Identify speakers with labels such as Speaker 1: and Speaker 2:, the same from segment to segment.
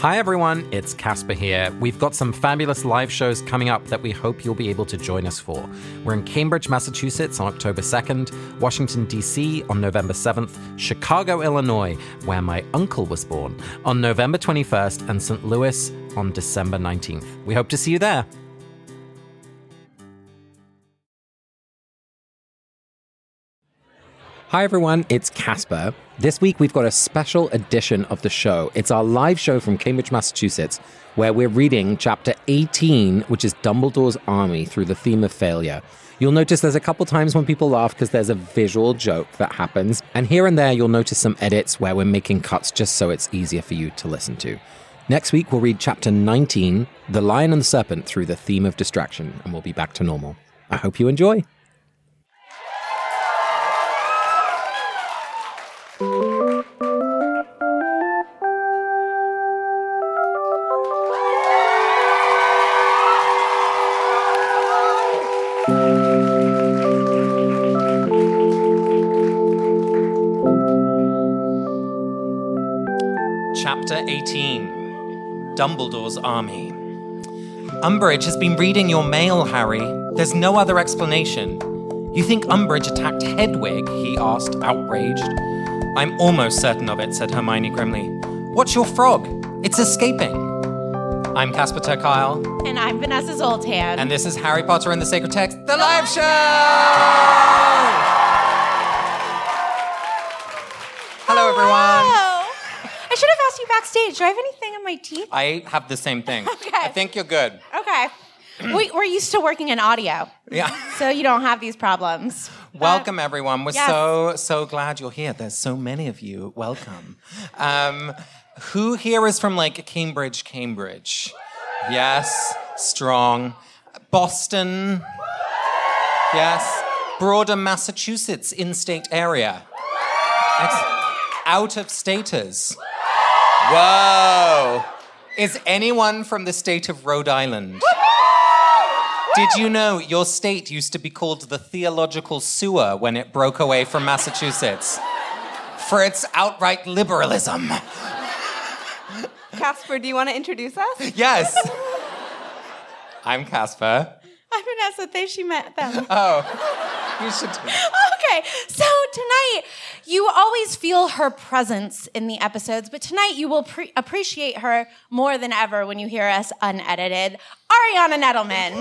Speaker 1: Hi everyone, it's Casper here. We've got some fabulous live shows coming up that we hope you'll be able to join us for. We're in Cambridge, Massachusetts on October 2nd, Washington, D.C. on November 7th, Chicago, Illinois, where my uncle was born, on November 21st, and St. Louis on December 19th. We hope to see you there. Hi everyone, it's Casper. This week we've got a special edition of the show. It's our live show from Cambridge, Massachusetts, where we're reading chapter 18, which is Dumbledore's Army through the theme of failure. You'll notice there's a couple times when people laugh because there's a visual joke that happens. And here and there you'll notice some edits where we're making cuts just so it's easier for you to listen to. Next week we'll read chapter 19, The Lion and the Serpent through the theme of distraction, and we'll be back to normal. I hope you enjoy. Chapter 18 Dumbledore's Army. Umbridge has been reading your mail, Harry. There's no other explanation. You think Umbridge attacked Hedwig? he asked, outraged. I'm almost certain of it, said Hermione grimly. What's your frog? It's escaping. I'm Casper ter Kuile,
Speaker 2: And I'm Vanessa Zoltan.
Speaker 1: and this is Harry Potter and the Sacred Text, the live show! Hello, everyone.
Speaker 2: Hello. I should have asked you backstage. Do I have anything in my teeth?
Speaker 1: I have the same thing.
Speaker 2: Okay.
Speaker 1: I think you're good.
Speaker 2: Okay. we, we're used to working in audio,
Speaker 1: Yeah.
Speaker 2: so you don't have these problems.
Speaker 1: Welcome, everyone. We're
Speaker 2: yes.
Speaker 1: so, so glad you're here. There's so many of you. Welcome. Um, who here is from like Cambridge, Cambridge? Yes, strong. Boston? Yes. Broader Massachusetts in state area? Out of staters? Whoa. Is anyone from the state of Rhode Island? Did you know your state used to be called the theological sewer when it broke away from Massachusetts? For its outright liberalism.
Speaker 3: Casper, do you want to introduce us?
Speaker 1: Yes. I'm Casper.
Speaker 2: I'm Vanessa. They she met them.
Speaker 1: Oh, you should.
Speaker 2: okay, so tonight you always feel her presence in the episodes, but tonight you will pre- appreciate her more than ever when you hear us unedited. Ariana Nedelman.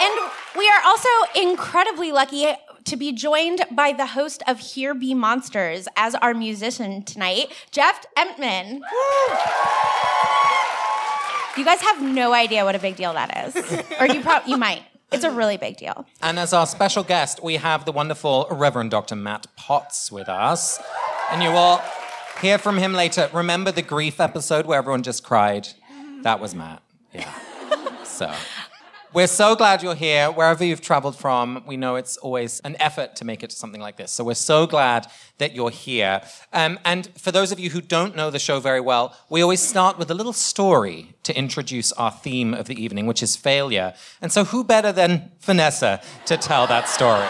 Speaker 2: And we are also incredibly lucky to be joined by the host of Here Be Monsters as our musician tonight, Jeff Emtman. You guys have no idea what a big deal that is. or you you might. It's a really big deal.
Speaker 1: And as our special guest, we have the wonderful Reverend Dr. Matt Potts with us. And you will hear from him later. Remember the grief episode where everyone just cried? That was Matt. Yeah. So. We're so glad you're here, wherever you've traveled from. We know it's always an effort to make it to something like this. So we're so glad that you're here. Um, and for those of you who don't know the show very well, we always start with a little story to introduce our theme of the evening, which is failure. And so who better than Vanessa to tell that story?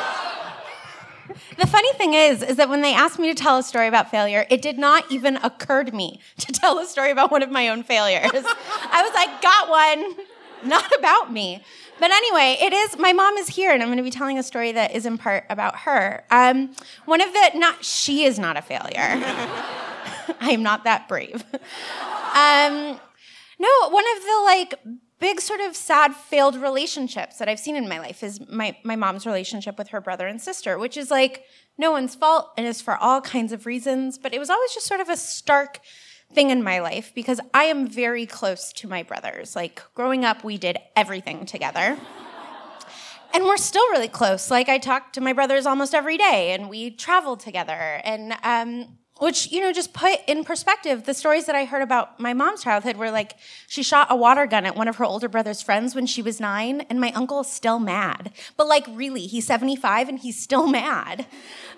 Speaker 2: The funny thing is, is that when they asked me to tell a story about failure, it did not even occur to me to tell a story about one of my own failures. I was like, got one, not about me. But anyway, it is, my mom is here, and I'm going to be telling a story that is in part about her. Um, one of the, not, she is not a failure. I am not that brave. Um, no, one of the like big sort of sad failed relationships that I've seen in my life is my, my mom's relationship with her brother and sister, which is like no one's fault and is for all kinds of reasons. But it was always just sort of a stark thing in my life because I am very close to my brothers. Like growing up, we did everything together. And we're still really close. Like I talk to my brothers almost every day and we travel together. And um, which, you know, just put in perspective, the stories that I heard about my mom's childhood were like she shot a water gun at one of her older brother's friends when she was nine, and my uncle's still mad. But like, really, he's 75 and he's still mad.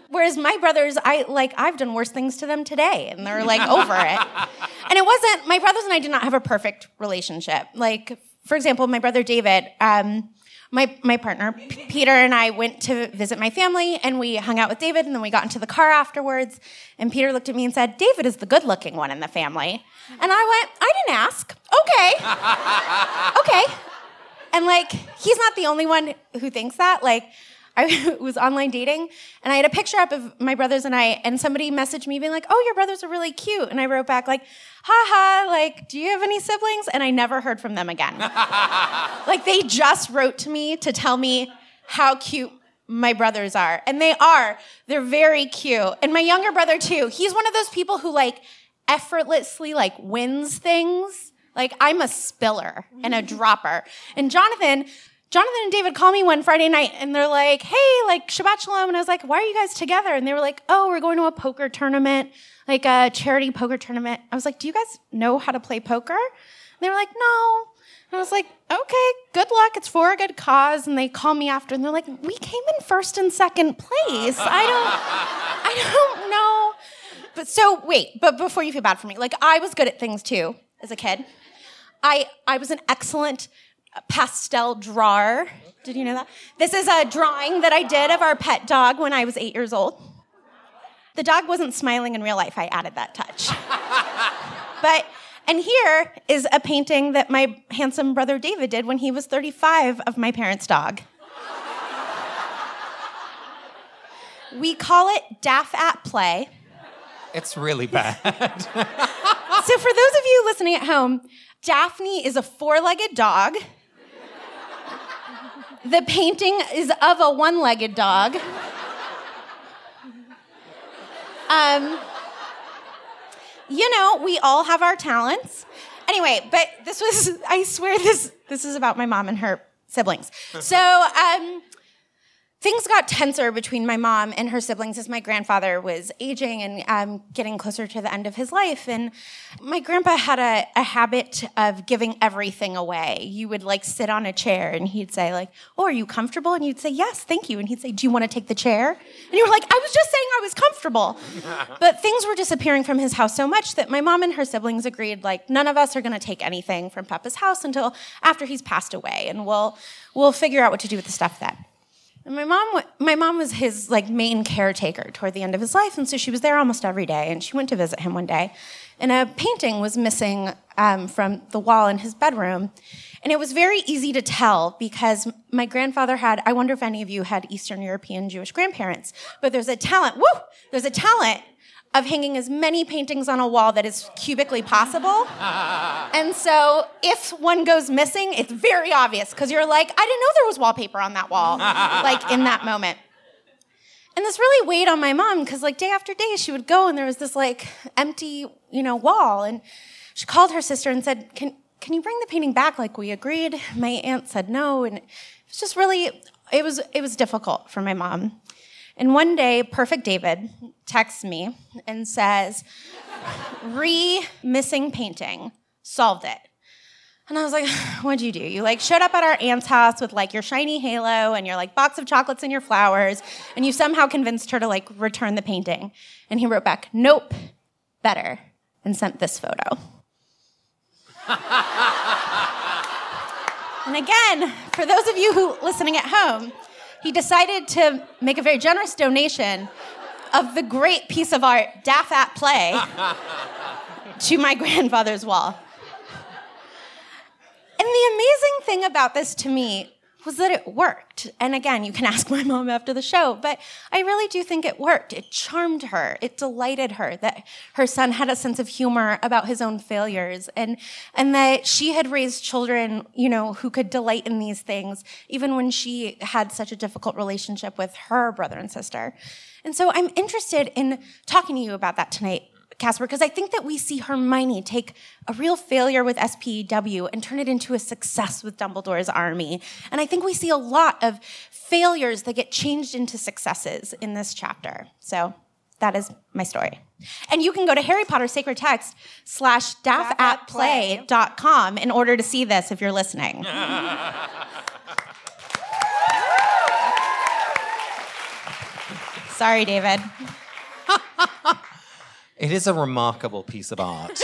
Speaker 2: Whereas my brothers, I like, I've done worse things to them today, and they're like over it. And it wasn't, my brothers and I did not have a perfect relationship. Like, for example, my brother David, um, my my partner P- Peter and I went to visit my family, and we hung out with David, and then we got into the car afterwards. And Peter looked at me and said, "David is the good-looking one in the family," and I went, "I didn't ask. Okay, okay." And like, he's not the only one who thinks that. Like, I was online dating and I had a picture up of my brothers and I, and somebody messaged me being like, Oh, your brothers are really cute. And I wrote back, like, haha, like, do you have any siblings? And I never heard from them again. like, they just wrote to me to tell me how cute my brothers are. And they are. They're very cute. And my younger brother, too, he's one of those people who, like, effortlessly, like, wins things. Like, I'm a spiller and a mm-hmm. dropper. And Jonathan, Jonathan and David call me one Friday night and they're like, hey, like Shabbat Shalom. And I was like, why are you guys together? And they were like, oh, we're going to a poker tournament, like a charity poker tournament. I was like, do you guys know how to play poker? And they were like, no. And I was like, okay, good luck. It's for a good cause. And they call me after and they're like, we came in first and second place. I don't, I don't know. But so wait, but before you feel bad for me, like I was good at things too as a kid. I, I was an excellent pastel drawer. Did you know that? This is a drawing that I did of our pet dog when I was eight years old. The dog wasn't smiling in real life, I added that touch. but, and here is a painting that my handsome brother David did when he was 35 of my parents' dog. we call it Daph at Play.
Speaker 1: It's really bad.
Speaker 2: so, for those of you listening at home, Daphne is a four legged dog the painting is of a one legged dog. Um, you know, we all have our talents. Anyway, but this was, I swear this, this is about my mom and her siblings. So, um, things got tenser between my mom and her siblings as my grandfather was aging and um, getting closer to the end of his life. And my grandpa had a, a, habit of giving everything away. You would like sit on a chair and he'd say like, "Oh, are you comfortable?" And you'd say, "Yes, thank you." And he'd say, "Do you want to take the chair?" And you were like, "I was just saying I was comfortable." but things were disappearing from his house so much that my mom and her siblings agreed like, none of us are going to take anything from Papa's house until after he's passed away, and we'll we'll figure out what to do with the stuff then. And my mom, my mom was his like main caretaker toward the end of his life, and so she was there almost every day. And she went to visit him one day, and a painting was missing um, from the wall in his bedroom, and it was very easy to tell because my grandfather had. I wonder if any of you had Eastern European Jewish grandparents, but there's a talent. Woo! There's a talent of hanging as many paintings on a wall that is cubically possible. and so if one goes missing, it's very obvious because you're like, I didn't know there was wallpaper on that wall, like in that moment. And this really weighed on my mom because like day after day she would go and there was this like empty, you know, wall. And she called her sister and said, Can can you bring the painting back like we agreed? My aunt said no. And it was just really it was it was difficult for my mom. And one day, Perfect David texts me and says, re missing painting, solved it. And I was like, what'd you do? You like showed up at our aunt's house with like your shiny halo and your like box of chocolates and your flowers, and you somehow convinced her to like return the painting. And he wrote back, nope, better, and sent this photo. and again, for those of you who listening at home, he decided to make a very generous donation of the great piece of art, Daph at Play, to my grandfather's wall. And the amazing thing about this to me was that it worked. And again, you can ask my mom after the show, but I really do think it worked. It charmed her. It delighted her that her son had a sense of humor about his own failures and, and that she had raised children, you know, who could delight in these things, even when she had such a difficult relationship with her brother and sister. And so I'm interested in talking to you about that tonight Casper, because I think that we see Hermione take a real failure with SPEW and turn it into a success with Dumbledore's army. And I think we see a lot of failures that get changed into successes in this chapter. So that is my story. And you can go to Harry Potter Sacred Text slash daphatplay.com in order to see this if you're listening. Sorry, David.
Speaker 1: It is a remarkable piece of art.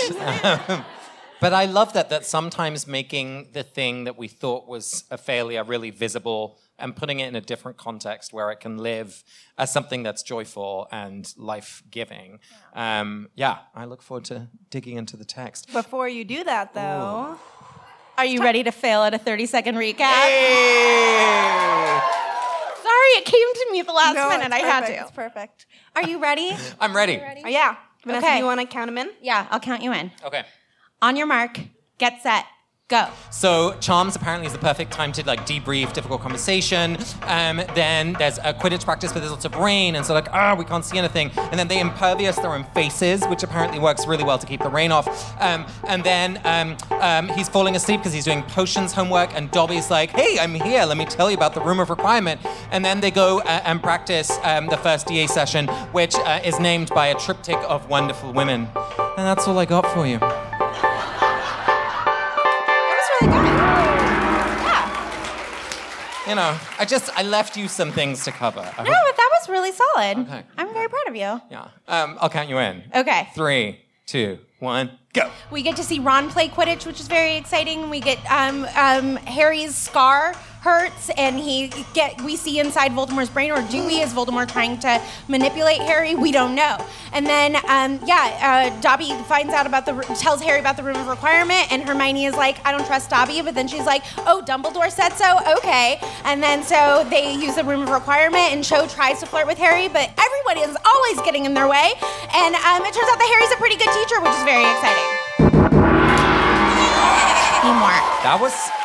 Speaker 1: But I love that that sometimes making the thing that we thought was a failure really visible and putting it in a different context where it can live as something that's joyful and life giving. Yeah. Um, yeah, I look forward to digging into the text.
Speaker 3: Before you do that, though,
Speaker 2: are you ready to fail at a 30 second recap?
Speaker 1: Hey!
Speaker 2: Sorry, it came to me at the last
Speaker 3: no,
Speaker 2: minute. I had to.
Speaker 3: It's perfect.
Speaker 2: Are you ready?
Speaker 1: I'm ready.
Speaker 3: ready? Oh, yeah. Vanessa,
Speaker 2: okay.
Speaker 3: you want to count them in?
Speaker 2: Yeah, I'll count you in.
Speaker 1: Okay.
Speaker 2: On your mark, get set, Go.
Speaker 1: So charms apparently is the perfect time to like debrief difficult conversation. Um, then there's a Quidditch practice, but there's lots of rain, and so like ah, we can't see anything. And then they impervious their own faces, which apparently works really well to keep the rain off. Um, and then um, um he's falling asleep because he's doing potions homework, and Dobby's like, "Hey, I'm here. Let me tell you about the room of requirement." And then they go uh, and practice um, the first DA session, which uh, is named by a triptych of wonderful women. And that's all I got for you. You know, I just I left you some things to cover. I
Speaker 2: no, hope... but that was really solid.
Speaker 1: Okay.
Speaker 2: I'm very proud of you.
Speaker 1: Yeah. Um, I'll count you in.
Speaker 2: Okay.
Speaker 1: Three, two, one, go.
Speaker 2: We get to see Ron play Quidditch, which is very exciting. We get um, um, Harry's scar hurts and he get we see inside Voldemort's brain, or do we? Is Voldemort trying to manipulate Harry? We don't know. And then um, yeah, uh, Dobby finds out about the tells Harry about the room of requirement, and Hermione is like, I don't trust Dobby, but then she's like, Oh, Dumbledore said so. Okay. And then so they use the room of requirement, and Cho tries to flirt with Harry, but everybody is always getting in their way. And um, it turns out that Harry's a pretty good teacher, which is very exciting. Teamwork.
Speaker 1: That was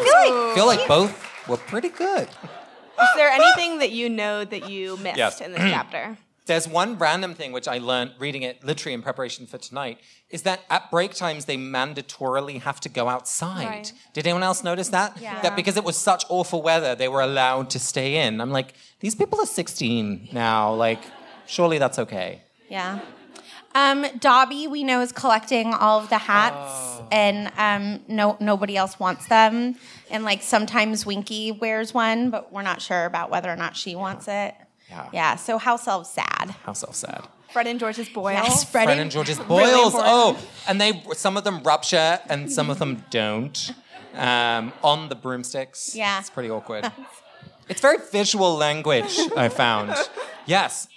Speaker 2: I feel like
Speaker 1: feel like both were pretty good.
Speaker 3: Is there anything that you know that you missed yes. in this chapter?
Speaker 1: There's one random thing which I learned reading it literally in preparation for tonight is that at break times they mandatorily have to go outside. Right. Did anyone else notice that?
Speaker 2: Yeah.
Speaker 1: That because it was such awful weather, they were allowed to stay in. I'm like, these people are 16 now. Like, surely that's okay.
Speaker 2: Yeah. Um, Dobby, we know, is collecting all of the hats, oh. and um, no nobody else wants them. And like sometimes Winky wears one, but we're not sure about whether or not she wants it.
Speaker 1: Yeah.
Speaker 2: Yeah. So house elves sad.
Speaker 1: House elves sad.
Speaker 3: Fred and George's boils.
Speaker 2: Yes, Fred,
Speaker 1: Fred and George's boils. Really oh, and they some of them rupture and some of them don't. Um, on the broomsticks.
Speaker 2: Yeah.
Speaker 1: It's pretty awkward. it's very visual language. I found. Yes.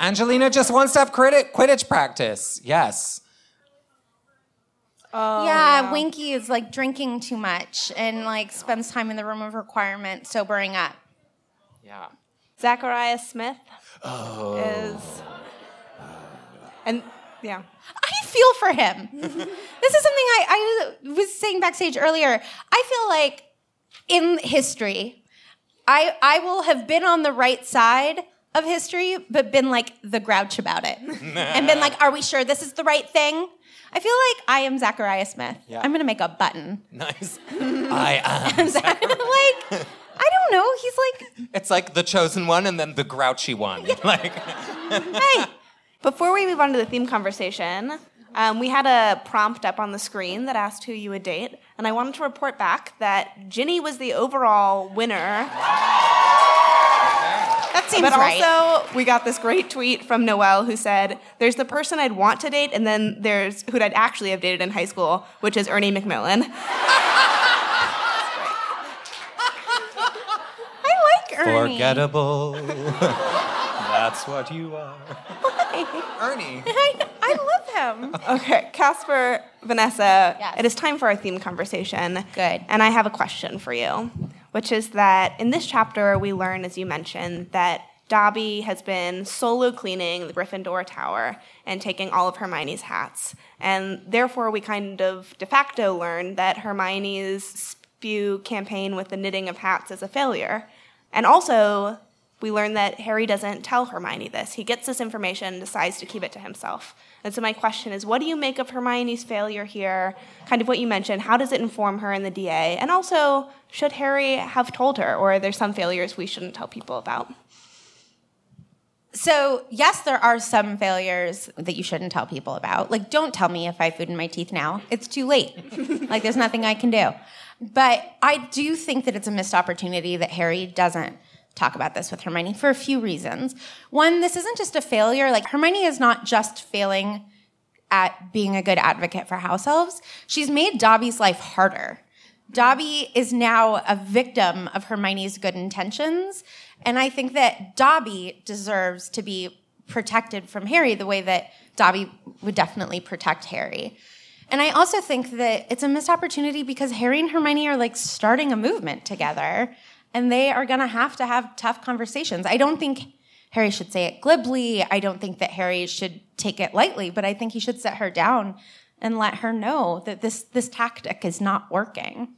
Speaker 1: Angelina just wants to have Quidditch practice. Yes.
Speaker 2: Oh, yeah, yeah, Winky is like drinking too much and like spends time in the room of requirement sobering up.
Speaker 1: Yeah.
Speaker 3: Zacharias Smith
Speaker 1: oh.
Speaker 3: is. And yeah.
Speaker 2: I feel for him. this is something I, I was saying backstage earlier. I feel like in history, I, I will have been on the right side of history, but been like the grouch about it. and been like, are we sure this is the right thing? I feel like I am Zachariah Smith.
Speaker 1: Yeah.
Speaker 2: I'm gonna make a button.
Speaker 1: Nice. I am.
Speaker 2: like, I don't know. He's like.
Speaker 1: It's like the chosen one and then the grouchy one. Yeah. Like.
Speaker 2: hey.
Speaker 3: Before we move on to the theme conversation, um, we had a prompt up on the screen that asked who you would date, and I wanted to report back that Ginny was the overall winner.
Speaker 2: That seems
Speaker 3: but
Speaker 2: right.
Speaker 3: also, we got this great tweet from Noelle who said, "There's the person I'd want to date, and then there's who I'd actually have dated in high school, which is Ernie Macmillan."
Speaker 2: I like Ernie.
Speaker 1: Forgettable. That's what you are. Ernie.
Speaker 2: I, I love him.
Speaker 3: Okay, Casper, Vanessa,
Speaker 2: yes.
Speaker 3: it is time for our theme conversation.
Speaker 2: Good.
Speaker 3: And I have a question for you which is that in this chapter, we learn, as you mentioned, that Dobby has been solo cleaning the Gryffindor Tower and taking all of Hermione's hats. And therefore, we kind of de facto learn that Hermione's spew campaign with the knitting of hats is a failure. And also, we learn that Harry doesn't tell Hermione this. He gets this information and decides to keep it to himself. And so my question is, what do you make of Hermione's failure here? Kind of what you mentioned. How does it inform her in the DA? And also, should Harry have told her, or are there some failures we shouldn't tell people about?
Speaker 2: So, yes, there are some failures that you shouldn't tell people about. Like, don't tell me if I have food in my teeth now. It's too late. like, there's nothing I can do. But I do think that it's a missed opportunity that Harry doesn't talk about this with Hermione for a few reasons. One, this isn't just a failure. Like, Hermione is not just failing at being a good advocate for house elves. She's made Dobby's life harder. Dobby is now a victim of Hermione's good intentions. And I think that Dobby deserves to be protected from Harry the way that Dobby would definitely protect Harry. And I also think that it's a missed opportunity because Harry and Hermione are like starting a movement together and they are going to have to have tough conversations. I don't think Harry should say it glibly. I don't think that Harry should take it lightly, but I think he should set her down and let her know that this this tactic is not working.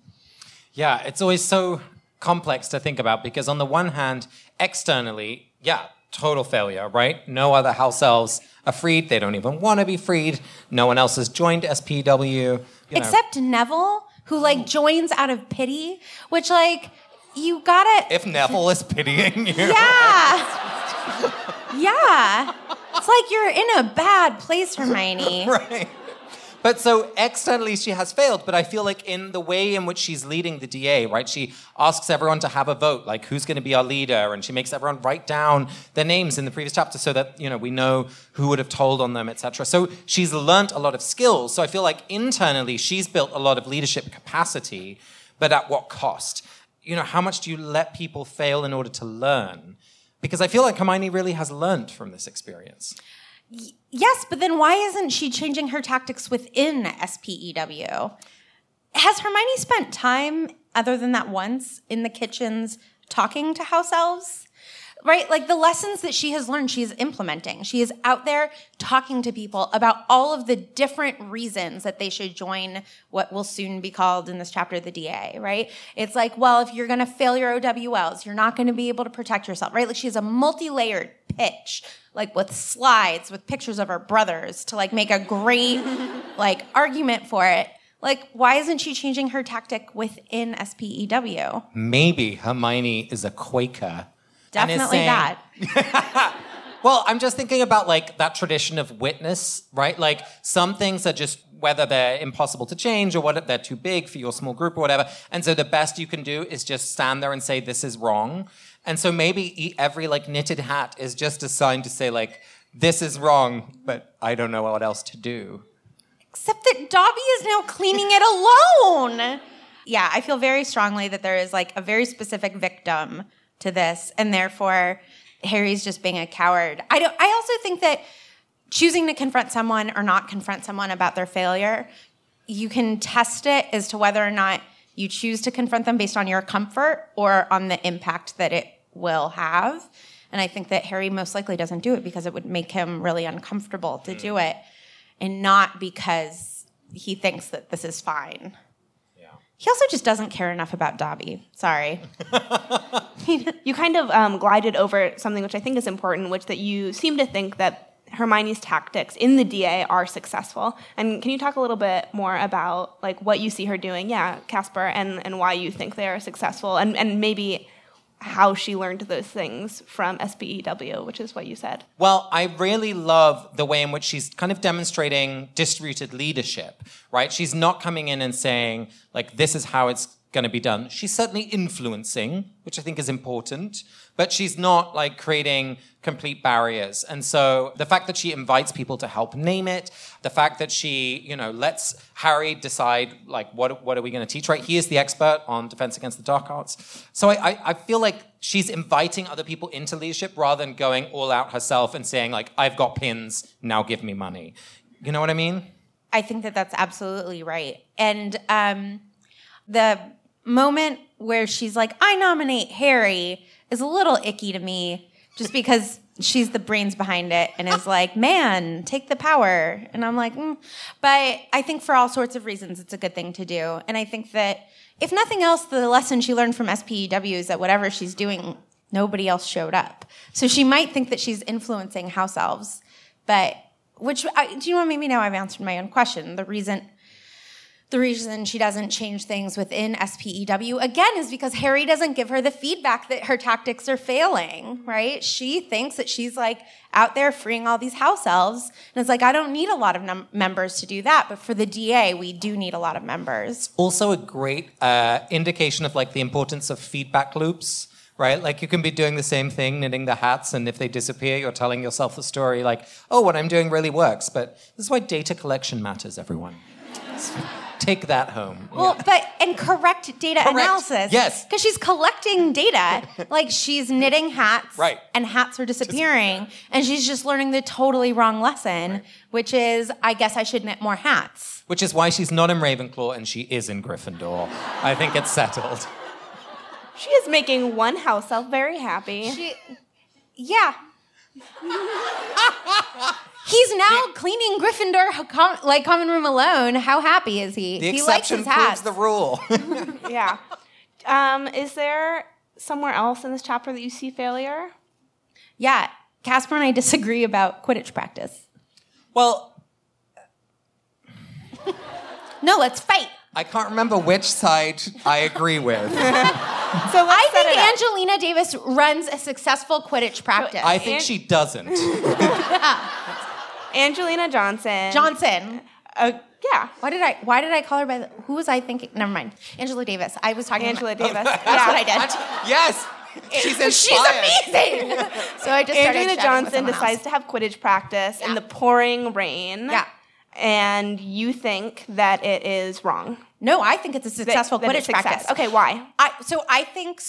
Speaker 1: Yeah, it's always so complex to think about because on the one hand, externally, yeah, total failure, right? No other house elves are freed. They don't even want to be freed. No one else has joined SPEW. You know.
Speaker 2: Except Neville, who like joins out of pity, which like you gotta
Speaker 1: if Neville is pitying you.
Speaker 2: Yeah. yeah. It's like you're in a bad place, Hermione.
Speaker 1: right. But so externally she has failed, but I feel like in the way in which she's leading the DA, right? She asks everyone to have a vote, like who's going to be our leader, and she makes everyone write down their names in the previous chapter so that, you know, we know who would have told on them, etc. So she's learnt a lot of skills. So I feel like internally she's built a lot of leadership capacity, but at what cost? You know, how much do you let people fail in order to learn? Because I feel like Hermione really has learned from this experience.
Speaker 2: Yes, but then why isn't she changing her tactics within SPEW? Has Hermione spent time, other than that once, in the kitchens talking to house elves? Right? Like the lessons that she has learned, she is implementing. She is out there talking to people about all of the different reasons that they should join what will soon be called in this chapter the DA, right? It's like, well, if you're going to fail your OWLs, you're not going to be able to protect yourself, right? Like she has a multi layered pitch like with slides with pictures of her brothers to like make a great like argument for it. Like, why isn't she changing her tactic within SPEW?
Speaker 1: Maybe Hermione is a Quaker.
Speaker 2: Definitely saying, that.
Speaker 1: well, I'm just thinking about like that tradition of witness, right? Like some things are just whether they're impossible to change or whether they're too big for your small group or whatever. And so the best you can do is just stand there and say, this is wrong. And so maybe every like knitted hat is just a sign to say like, this is wrong, but I don't know what else to do.
Speaker 2: Except that Dobby is now cleaning it alone. Yeah, I feel very strongly that there is like a very specific victim to this, and therefore Harry's just being a coward. I don't. I also think that choosing to confront someone or not confront someone about their failure, you can test it as to whether or not you choose to confront them based on your comfort or on the impact that it will have. And I think that Harry most likely doesn't do it because it would make him really uncomfortable to mm. do it and not because he thinks that this is fine. He also just doesn't care enough about Dobby. Sorry.
Speaker 3: you kind of um, glided over something which I think is important, which that you seem to think that Hermione's tactics in the DA are successful. And can you talk a little bit more about like what you see her doing? Yeah, Casper, and and why you think they are successful, and and maybe how she learned those things from SPEW, which is what you said.
Speaker 1: Well, I really love the way in which she's kind of demonstrating distributed leadership, right? She's not coming in and saying, like, this is how it's going to be done. She's certainly influencing, which I think is important, but she's not like creating complete barriers. And so the fact that she invites people to help name it, the fact that she, you know, lets Harry decide like what what are we going to teach, right? He is the expert on defense against the dark arts. So I, I, I feel like she's inviting other people into leadership rather than going all out herself and saying like I've got pins, now give me money. You know what I mean?
Speaker 2: I think that that's absolutely right. And um, the moment where she's like, I nominate Harry is a little icky to me just because she's the brains behind it and is like, man, take the power. And I'm like, mm. but I think for all sorts of reasons, it's a good thing to do. And I think that if nothing else, the lesson she learned from SPEW is that whatever she's doing, nobody else showed up. So she might think that she's influencing house elves, but which, I, do you know? Maybe now I've answered my own question. The reason the reason she doesn't change things within SPEW again is because Harry doesn't give her the feedback that her tactics are failing, right? She thinks that she's like out there freeing all these house elves. And it's like, I don't need a lot of num- members to do that. But for the DA, we do need a lot of members.
Speaker 1: Also, a great uh, indication of like the importance of feedback loops right? Like you can be doing the same thing, knitting the hats, and if they disappear, you're telling yourself the story like, oh, what I'm doing really works. But this is why data collection matters, everyone. Take that home.
Speaker 2: Well, but and correct data
Speaker 1: Correct.
Speaker 2: analysis.
Speaker 1: Yes.
Speaker 2: Because she's collecting data. like she's knitting hats.
Speaker 1: Right.
Speaker 2: And hats are disappearing. and she's just learning the totally wrong lesson, which is I guess I should knit more hats.
Speaker 1: Which is why she's not in Ravenclaw and she is in Gryffindor. I think it's settled.
Speaker 3: She is making one house elf very happy.
Speaker 2: She Yeah. He's now cleaning Gryffindor com- like common room alone. How happy is he?
Speaker 1: The
Speaker 2: he likes
Speaker 1: exception
Speaker 2: his
Speaker 1: proves
Speaker 2: hats.
Speaker 1: the rule.
Speaker 3: yeah. Um, is there somewhere else in this chapter that you see failure?
Speaker 2: yeah. Casper and I disagree about Quidditch practice.
Speaker 1: well,
Speaker 2: No, let's fight.
Speaker 1: I can't remember which side I agree with.
Speaker 3: So let's
Speaker 2: I think. Angelina Davis runs a successful Quidditch practice.
Speaker 1: I think
Speaker 3: And-
Speaker 1: she doesn't.
Speaker 3: Angelina Johnson.
Speaker 2: Johnson.
Speaker 3: Uh, yeah.
Speaker 2: Why did I? Why did I call her by? The, who was I thinking? Never mind. Angela Davis. I was talking.
Speaker 3: Angela
Speaker 2: about,
Speaker 3: Davis.
Speaker 2: That's
Speaker 3: yeah.
Speaker 2: what I did.
Speaker 1: yes, she's inspired.
Speaker 2: She's amazing. so I just started
Speaker 3: Angelina
Speaker 2: chatting with
Speaker 3: Johnson
Speaker 2: someone
Speaker 3: decides
Speaker 2: else.
Speaker 3: to have Quidditch practice in the pouring rain.
Speaker 2: Yeah.
Speaker 3: And you think that it is wrong.
Speaker 2: No, I think it's a successful
Speaker 3: that
Speaker 2: Quidditch
Speaker 3: it's success.
Speaker 2: practice.
Speaker 3: Okay, why?
Speaker 2: I, so I think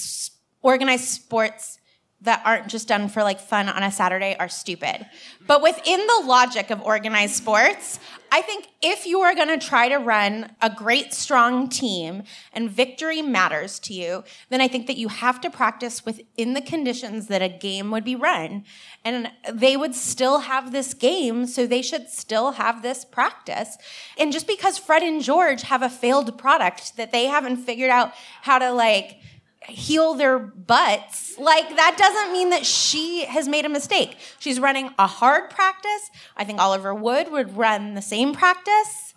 Speaker 2: organized sports that aren't just done for like fun on a Saturday are stupid. But within the logic of organized sports, I think if you are going to try to run a great strong team and victory matters to you, then I think that you have to practice within the conditions that a game would be run. And they would still have this game, so they should still have this practice. And just because Fred and George have a failed product that they haven't figured out how to like heal their butts. Like that doesn't mean that she has made a mistake. She's running a hard practice. I think Oliver Wood would run the same practice.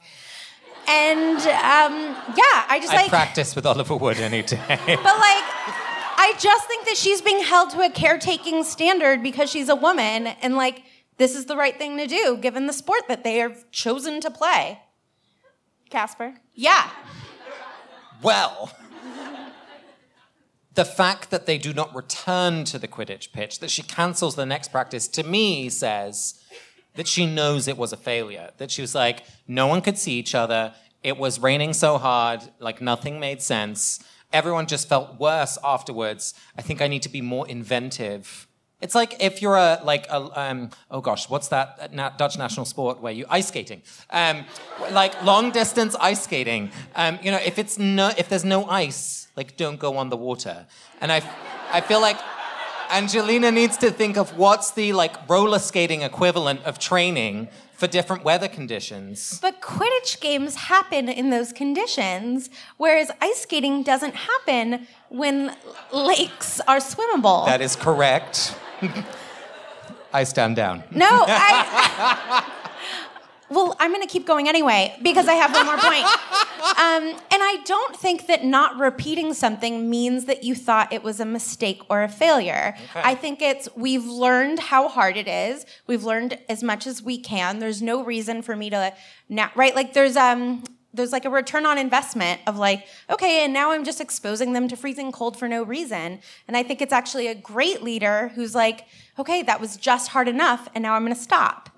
Speaker 2: And um, yeah, I just
Speaker 1: I
Speaker 2: like,
Speaker 1: practice with Oliver Wood any day.
Speaker 2: but like, I just think that she's being held to a caretaking standard because she's a woman, and like, this is the right thing to do given the sport that they have chosen to play.
Speaker 3: Casper?
Speaker 2: Yeah.
Speaker 1: Well, the fact that they do not return to the Quidditch pitch, that she cancels the next practice, to me says that she knows it was a failure. That she was like, no one could see each other. It was raining so hard, like nothing made sense. Everyone just felt worse afterwards. I think I need to be more inventive. It's like if you're a like a um, oh gosh, what's that na- Dutch national sport where you ice skating, um, like long distance ice skating. Um, you know, if it's no if there's no ice, like don't go on the water. And I, I feel like Angelina needs to think of what's the like roller skating equivalent of training for different weather conditions.
Speaker 2: But Quidditch games happen in those conditions, whereas ice skating doesn't happen when lakes are swimmable.
Speaker 1: That is correct. I stand down.
Speaker 2: no, I. well, I'm going to keep going anyway because I have one more point. Um, and I don't think that not repeating something means that you thought it was a mistake or a failure. I think it's we've learned how hard it is. We've learned as much as we can. There's no reason for me to now, right? Like there's um there's like a return on investment of like, okay, and now I'm just exposing them to freezing cold for no reason. And I think it's actually a great leader who's like, okay, that was just hard enough, and now I'm gonna stop.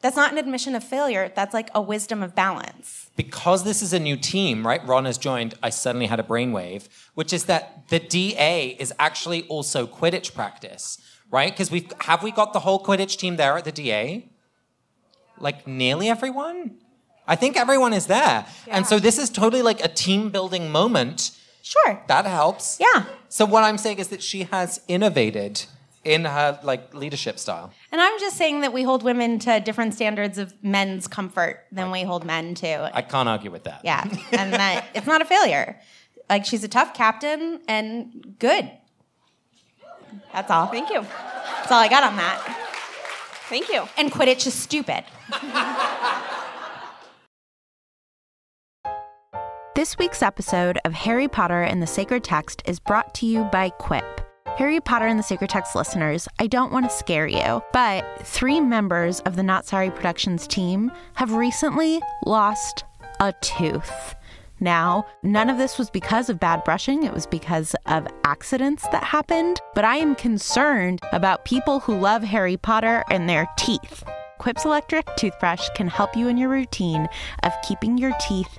Speaker 2: That's not an admission of failure. That's like a wisdom of balance.
Speaker 1: because this is a new team, right? Ron has joined. I suddenly had a brainwave, which is that the DA is actually also Quidditch practice, right? Because we've have we got the whole Quidditch team there at the DA? Like nearly everyone. I think everyone is there, and so this is totally like a team building moment.
Speaker 2: Sure.
Speaker 1: That helps.
Speaker 2: Yeah.
Speaker 1: So what I'm saying is that she has innovated in her like leadership style.
Speaker 2: And I'm just saying that we hold women to different standards of men's comfort than we hold men to.
Speaker 1: I can't argue with that.
Speaker 2: yeah. And that it's not a failure. Like she's a tough captain and good. That's all.
Speaker 3: Thank you.
Speaker 2: That's all I got on that.
Speaker 3: Thank you.
Speaker 2: And Quidditch is stupid.
Speaker 4: This week's episode of Harry Potter and the Sacred Text is brought to you by Quip. Harry Potter and the Sacred Text listeners, I don't want to scare you, but three members of the Not Sorry Productions team have recently lost a tooth.
Speaker 2: now. None of this was because of bad brushing, it was because of accidents that happened. But I am concerned about people who love Harry Potter and their teeth. Quip's electric toothbrush can help you in your routine of keeping your teeth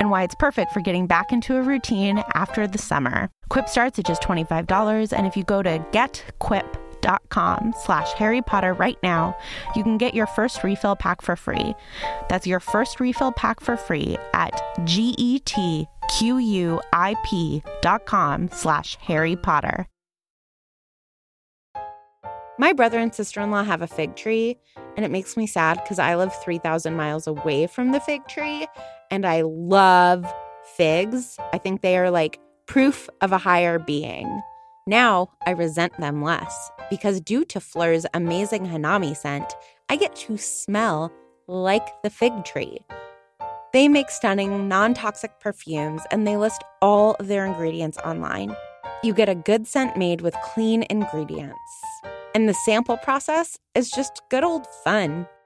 Speaker 2: and why it's perfect for getting back into a routine after the summer. Quip starts at just $25, and if you go to getquip.com slash Harry Potter right now, you can get your first refill pack for free. That's your first refill pack for free at getquip.com slash Harry Potter. My brother and sister in law have a fig tree, and it makes me sad because I live 3,000 miles away from the fig tree and I love figs. I think they are like proof of a higher being. Now I resent them less because due to Phlur's amazing Hanami scent, I get to smell like the fig tree. They make stunning, non toxic perfumes and they list all of their ingredients online. You get a good scent made with clean ingredients. And the sample process is just good old fun.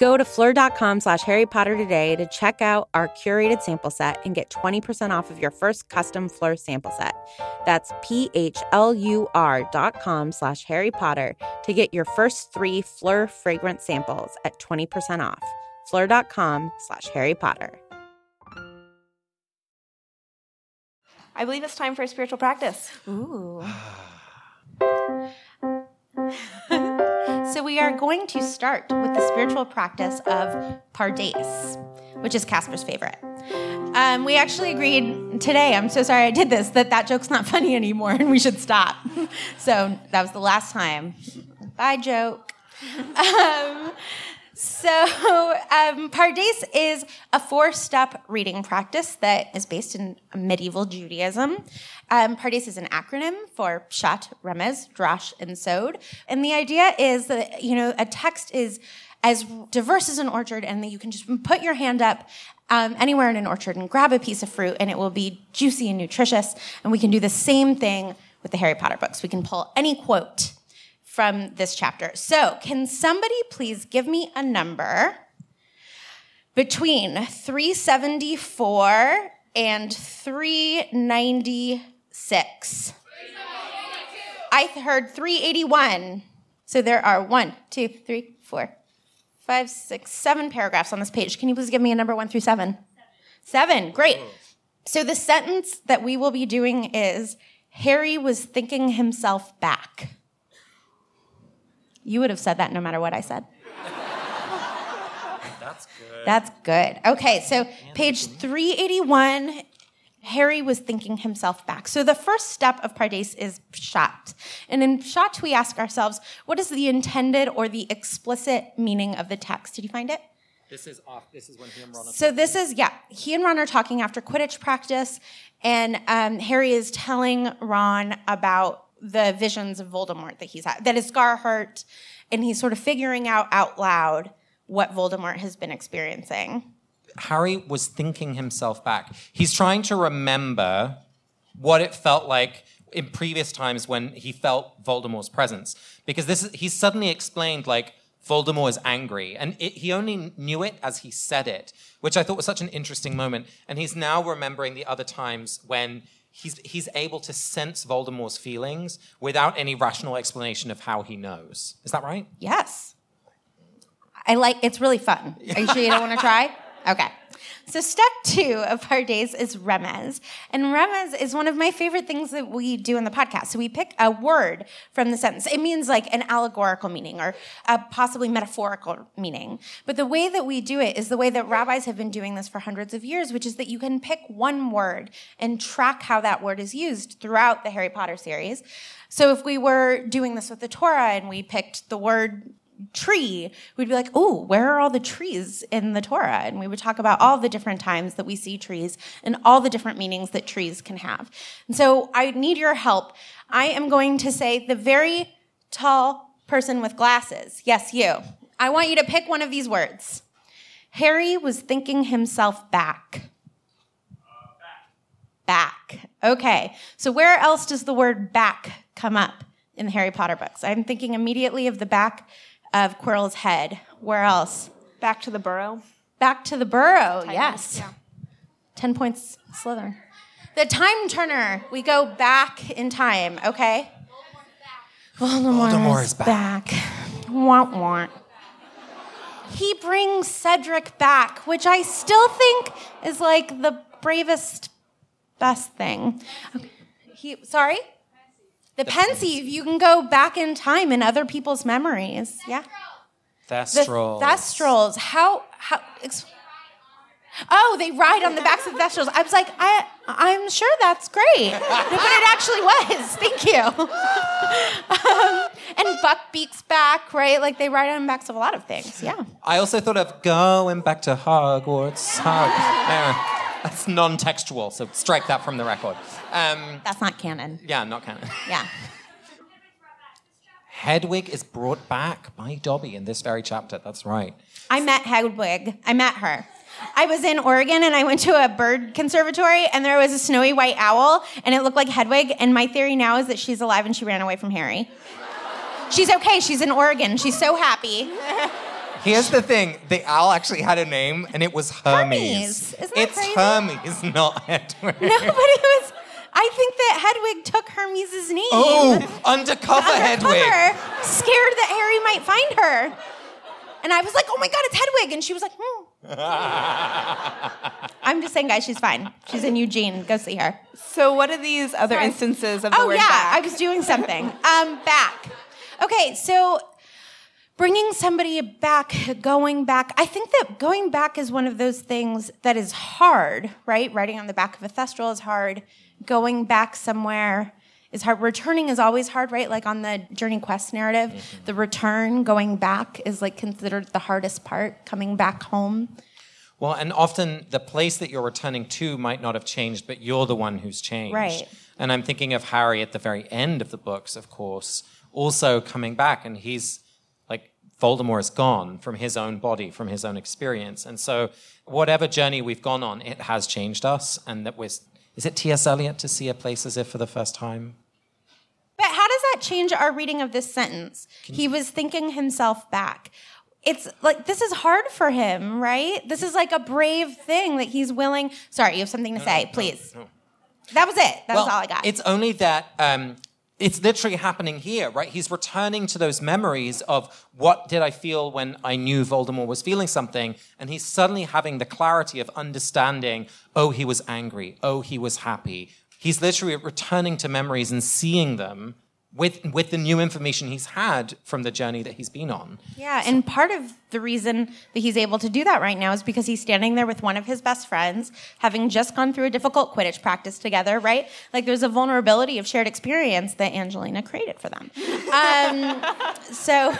Speaker 2: Go to phlur.com slash Harry Potter today to check out our curated sample set and get 20% off of your first custom Phlur sample set. That's P-H-L-U-R dot com slash Harry Potter to get your first three Phlur fragrance samples at 20% off. Phlur.com slash Harry Potter.
Speaker 3: I believe it's time for a spiritual practice.
Speaker 5: Ooh. so we are going to start with the spiritual practice of Pardes, which is Casper's favorite. Um, we actually agreed today, I'm so sorry I did this, that that joke's not funny anymore and we should stop. so that was the last time. Bye, joke. Um, so, um, Pardes is a four step reading practice that is based in medieval Judaism. Um, Pardes is an acronym for Pshat, Remez, Drash, and Sod. And the idea is that, you know, a text is as diverse as an orchard and that you can just put your hand up um, anywhere in an orchard and grab a piece of fruit and it will be juicy and nutritious. And we can do the same thing with the Harry Potter books. We can pull any quote from this chapter. So, can somebody please give me a number between 374 and 396? I heard 381. So there are one, two, three, four, five, six, seven paragraphs on this page. Can you please give me a number one through seven? Seven, great. So the sentence that we will be doing is Harry was thinking himself back. You would have said that no matter what I said.
Speaker 1: That's good.
Speaker 5: That's good. Okay, so page 381, Harry was thinking himself back. So the first step of Pardes is Pshat. And in Pshat, we ask ourselves, what is the intended or the explicit meaning of the text? Did you find it?
Speaker 1: This is off. This is when he and Ron. are
Speaker 5: So this is yeah. He and Ron are talking after Quidditch practice, and um, Harry is telling Ron about the visions of Voldemort that he's had, that his scar hurt, and he's sort of figuring out out loud what Voldemort has been experiencing.
Speaker 1: Harry was thinking himself back. He's trying to remember what it felt like in previous times when he felt Voldemort's presence. Because this is, he's suddenly explained, like, Voldemort is angry. And it, he only knew it as he said it, which I thought was such an interesting moment. And he's now remembering the other times when he's, he's able to sense Voldemort's feelings without any rational explanation of how he knows. Is that right?
Speaker 2: Yes. I like it's really fun. Are you sure you don't want to try? Okay. So step two of Pardes is remez. And remez is one of my favorite things that we do in the podcast. So we pick a word from the sentence. It means like an allegorical meaning or a possibly metaphorical meaning. But the way that we do it is the way that rabbis have been doing this for hundreds of years, which is that you can pick one word and track how that word is used throughout the Harry Potter series. So if we were doing this with the Torah and we picked the word tree, we'd be like, oh, where are all the trees in the Torah? And we would talk about all the different times that we see trees and all the different meanings that trees can have. And so I need your help. I am going to say the very tall person with glasses. Yes, you. I want you to pick one of these words. Harry was thinking himself back. Uh, back. Okay. So where else does the word back come up in the Harry Potter books? I'm thinking immediately of the back of Quirrell's head. Where else?
Speaker 3: Back to the burrow.
Speaker 2: Back to the burrow.
Speaker 3: Time-
Speaker 2: yes.
Speaker 3: yeah.
Speaker 2: 10 points Slytherin. The time turner. We go back in time, okay? Voldemort, is back.
Speaker 1: Voldemort
Speaker 2: is
Speaker 1: is back.
Speaker 2: back. Want want. He brings Cedric back, which I still think is like the bravest, best thing. Okay. He, sorry? The pensieve. You can go back in time in other people's memories. Yeah. The
Speaker 1: Thestral.
Speaker 2: Thestrals. How how? Ex- oh, they ride on the backs of Thestrals. I was like, I I'm sure that's great, but it actually was. Thank you. um, and Buckbeak's back, right? Like they ride on the backs of a lot of things. Yeah.
Speaker 1: I also thought of going back to Hogwarts. Hog- That's non-textual, so strike that from the record. Um,
Speaker 2: That's not canon.
Speaker 1: yeah, not canon.
Speaker 2: Yeah.
Speaker 1: Hedwig is brought back by Dobby in this very chapter. That's right.
Speaker 2: I met Hedwig. I met her. I was in Oregon and I went to a bird conservatory and there was a snowy white owl and it looked like Hedwig. And my theory now is that she's alive and she ran away from Harry. She's okay. She's in Oregon. She's so happy.
Speaker 1: Here's the thing: the owl actually had a name, and it was Hermes.
Speaker 2: Hermes. Isn't that
Speaker 1: it's
Speaker 2: crazy?
Speaker 1: Hermes, not Hedwig.
Speaker 2: Nobody was. I think that Hedwig took Hermes' name.
Speaker 1: Oh, undercover Hedwig.
Speaker 2: Undercover, scared that Harry might find her. And I was like, oh my God, it's Hedwig. And she was like, hmm. I'm just saying, guys, she's fine. She's in Eugene. Go see her.
Speaker 3: So, what are these other
Speaker 2: Sorry.
Speaker 3: instances of the
Speaker 2: Oh,
Speaker 3: word
Speaker 2: yeah,
Speaker 3: back?
Speaker 2: I was doing something. Um, back. Okay, so bringing somebody back, going back. I think that going back is one of those things that is hard, right? Writing on the back of a thestral is hard. Going back somewhere is hard. Returning is always hard, right? Like on the Journey Quest narrative, mm-hmm. the return, going back is like considered the hardest part, coming back home.
Speaker 1: Well, and often the place that you're returning to might not have changed, but you're the one who's changed.
Speaker 2: Right.
Speaker 1: And I'm thinking of Harry at the very end of the books, of course, also coming back, and he's Voldemort is gone from his own body, from his own experience, and so whatever journey we've gone on, it has changed us, and that we're. Is it T.S. Eliot to see a place as if for the first time?
Speaker 2: But how does that change our reading of this sentence? He was thinking himself back. It's like this is hard for him, right? This is like a brave thing that he's willing. Sorry, you have something to say, please. That was it. That was all I got.
Speaker 1: It's only that um, it's literally happening here, right? He's returning to those memories of what did I feel when I knew Voldemort was feeling something, and he's suddenly having the clarity of understanding. Oh, he was angry. Oh, he was happy. He's literally returning to memories and seeing them with with the new information he's had from the journey that he's been on.
Speaker 2: Yeah, and part of the reason that he's able to do that right now is because he's standing there with one of his best friends, having just gone through a difficult Quidditch practice together, right? Like there's a vulnerability of shared experience that Angelina created for them. Um, so,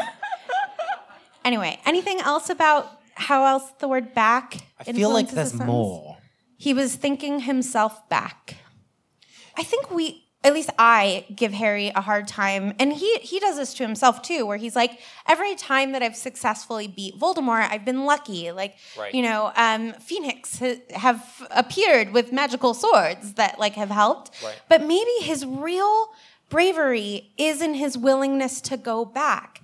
Speaker 2: anyway, anything else about how else the word back?
Speaker 1: I feel like there's more.
Speaker 2: He was thinking himself back. I think we, at least I, give Harry a hard time, and he he does this to himself too, where he's like, every time that I've successfully beat Voldemort, I've been lucky. Like,
Speaker 1: Right.
Speaker 2: you know, um, Phoenix ha- have appeared with magical swords that like have helped,
Speaker 1: Right.
Speaker 2: but maybe his real bravery is in his willingness to go back.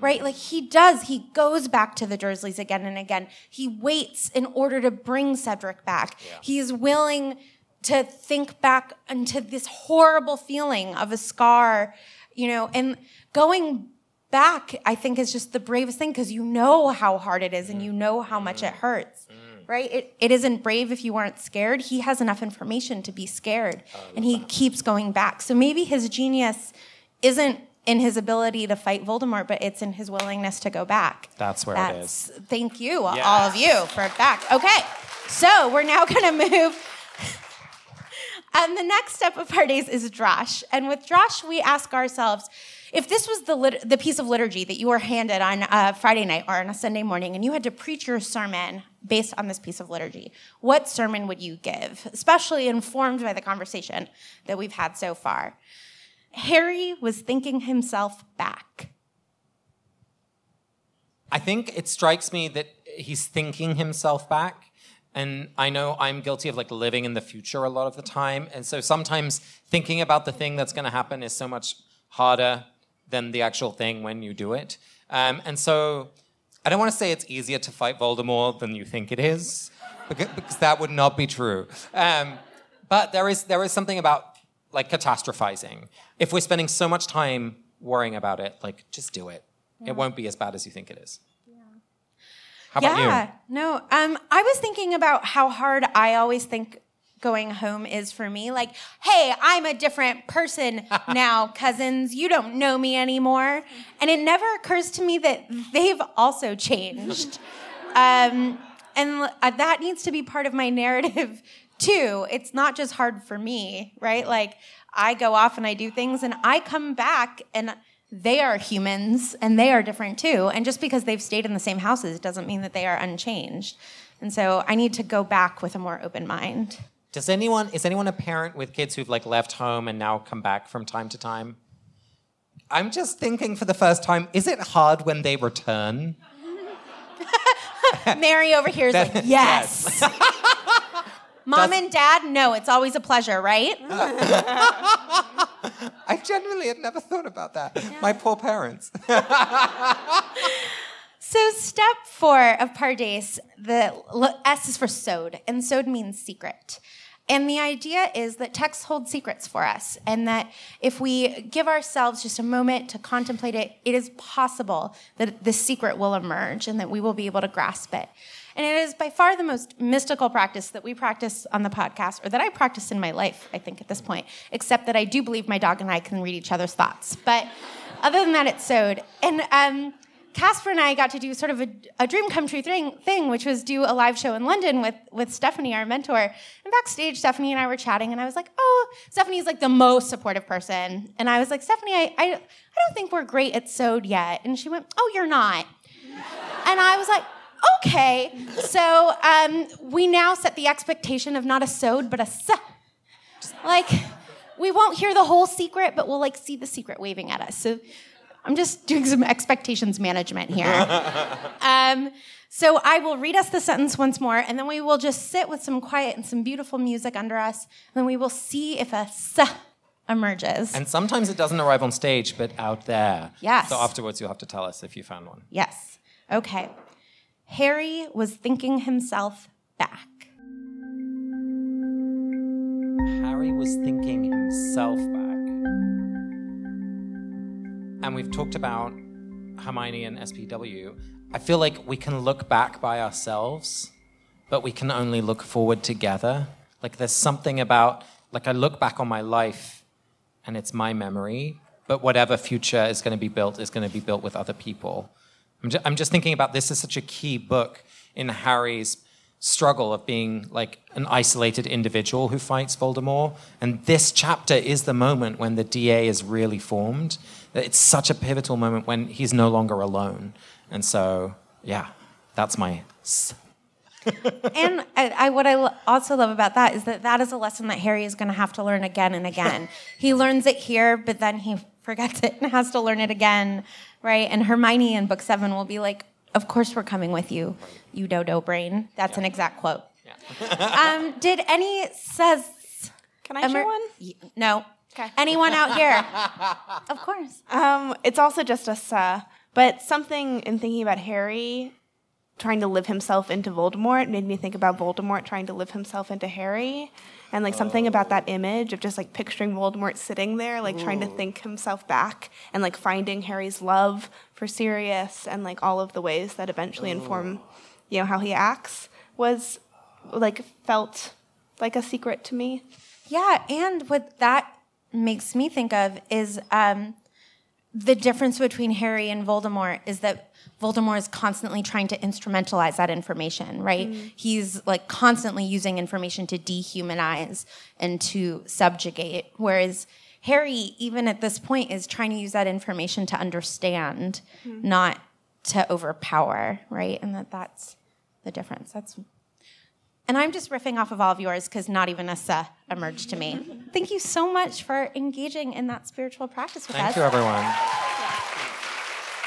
Speaker 2: right? Like he does, he goes back to the Dursleys again and again. He waits in order to bring Cedric back. He's willing to think back into this horrible feeling of a scar, you know, and going back, I think, is just the bravest thing because you know how hard it is and you know how much it hurts. Mm. Right? It, it isn't brave if you weren't scared. He has enough information to be scared and he keeps going back. So maybe his genius isn't in his ability to fight Voldemort, but it's in his willingness to go back.
Speaker 1: That's where it is.
Speaker 2: Thank you, all of you, for back. Okay, so we're now going to move. And the next step of our days is Drash. And with Drash, we ask ourselves if this was the, lit- the piece of liturgy that you were handed on a Friday night or on a Sunday morning, and you had to preach your sermon based on this piece of liturgy, what sermon would you give, especially informed by the conversation that we've had so far? Harry was thinking himself back.
Speaker 1: I think it strikes me that he's thinking himself back. And I know I'm guilty of like living in the future a lot of the time. And so sometimes thinking about the thing that's going to happen is so much harder than the actual thing when you do it. Um, and so I don't want to say it's easier to fight Voldemort than you think it is, because, because that would not be true. Um, but there is, there is something about like catastrophizing. If we're spending so much time worrying about it, like just do it. It won't be as bad as you think it is. How about
Speaker 2: yeah,
Speaker 1: you?
Speaker 2: no. Um, I was thinking about how hard I always think going home is for me. Like, hey, I'm a different person now, cousins. You don't know me anymore. And it never occurs to me that they've also changed. um, and uh, that needs to be part of my narrative too. It's not just hard for me, right? Like, I go off and I do things and I come back and they are humans and they are different too. And just because they've stayed in the same houses doesn't mean that they are unchanged. And so I need to go back with a more open mind.
Speaker 1: Does anyone is anyone a parent with kids who've like left home and now come back from time to time? I'm just thinking for the first time, is it hard when they return?
Speaker 2: Mary over here is like, yes. Mom and dad, no, it's always a pleasure, right?
Speaker 1: I genuinely had never thought about that. My poor parents.
Speaker 2: So, step four of Pardes, the l- S is for sod, and sod means secret. And the idea is that texts hold secrets for us, and that if we give ourselves just a moment to contemplate it, it is possible that this secret will emerge and that we will be able to grasp it. And it is by far the most mystical practice that we practice on the podcast, or that I practice in my life, I think, at this point, except that I do believe my dog and I can read each other's thoughts. But other than that, it's sod. And um, Casper and I got to do sort of a, a dream come true thing, thing, which was do a live show in London with, with Stephanie, our mentor. And backstage, Stephanie and I were chatting, and I was like, oh, Stephanie's like the most supportive person. And I was like, Stephanie, I, I, I don't think we're great at sod yet. And she went, oh, you're not. And I was like, okay. So um, we now set the expectation of not a sod, but a s. Like, we won't hear the whole secret, but we'll like see the secret waving at us. So I'm just doing some expectations management here. um, so I will read us the sentence once more, and then we will just sit with some quiet and some beautiful music under us, and then we will see if a a s emerges.
Speaker 1: and sometimes it doesn't arrive on stage, but out there.
Speaker 2: Yes.
Speaker 1: So afterwards, you'll have to tell us if you found one.
Speaker 2: yes. Okay. Harry was thinking himself back.
Speaker 1: Harry was thinking himself back. And we've talked about Hermione and SPEW. I feel like we can look back by ourselves, but we can only look forward together. Like there's something about, like I look back on my life and it's my memory, but whatever future is going to be built is going to be built with other people. I'm just, I'm just thinking about this is such a key book in Harry's struggle of being like an isolated individual who fights Voldemort. And this chapter is the moment when the DA is really formed. It's such a pivotal moment when he's no longer alone. And so, yeah, that's my. s-
Speaker 2: and I, I, what I lo- also love about that is that that is a lesson that Harry is going to have to learn again and again. he learns it here, but then he forgets it and has to learn it again, right? And Hermione in book seven will be like, "Of course we're coming with you, you dodo brain." That's an exact quote. um, did any says?
Speaker 3: Can I share one?
Speaker 2: Y- No.
Speaker 3: Okay.
Speaker 2: Anyone out here? of course.
Speaker 3: Um, it's also just a uh, But something in thinking about Harry trying to live himself into Voldemort made me think about Voldemort trying to live himself into Harry. And like something about that image of just like picturing Voldemort sitting there, like trying to think himself back and like finding Harry's love for Sirius and like all of the ways that eventually inform, you know, how he acts was like felt like a secret to me.
Speaker 2: Yeah, and what that makes me think of is um, the difference between Harry and Voldemort is that Voldemort is constantly trying to instrumentalize that information, right? Mm. He's like constantly using information to dehumanize and to subjugate, whereas Harry, even at this point, is trying to use that information to understand, mm. not to overpower, right? And that that's the difference. That's and I'm just riffing off of all of yours because not even a "sa" emerged to me. Thank you so much for engaging in that spiritual practice with
Speaker 1: Thank
Speaker 2: us.
Speaker 1: Thank you, everyone.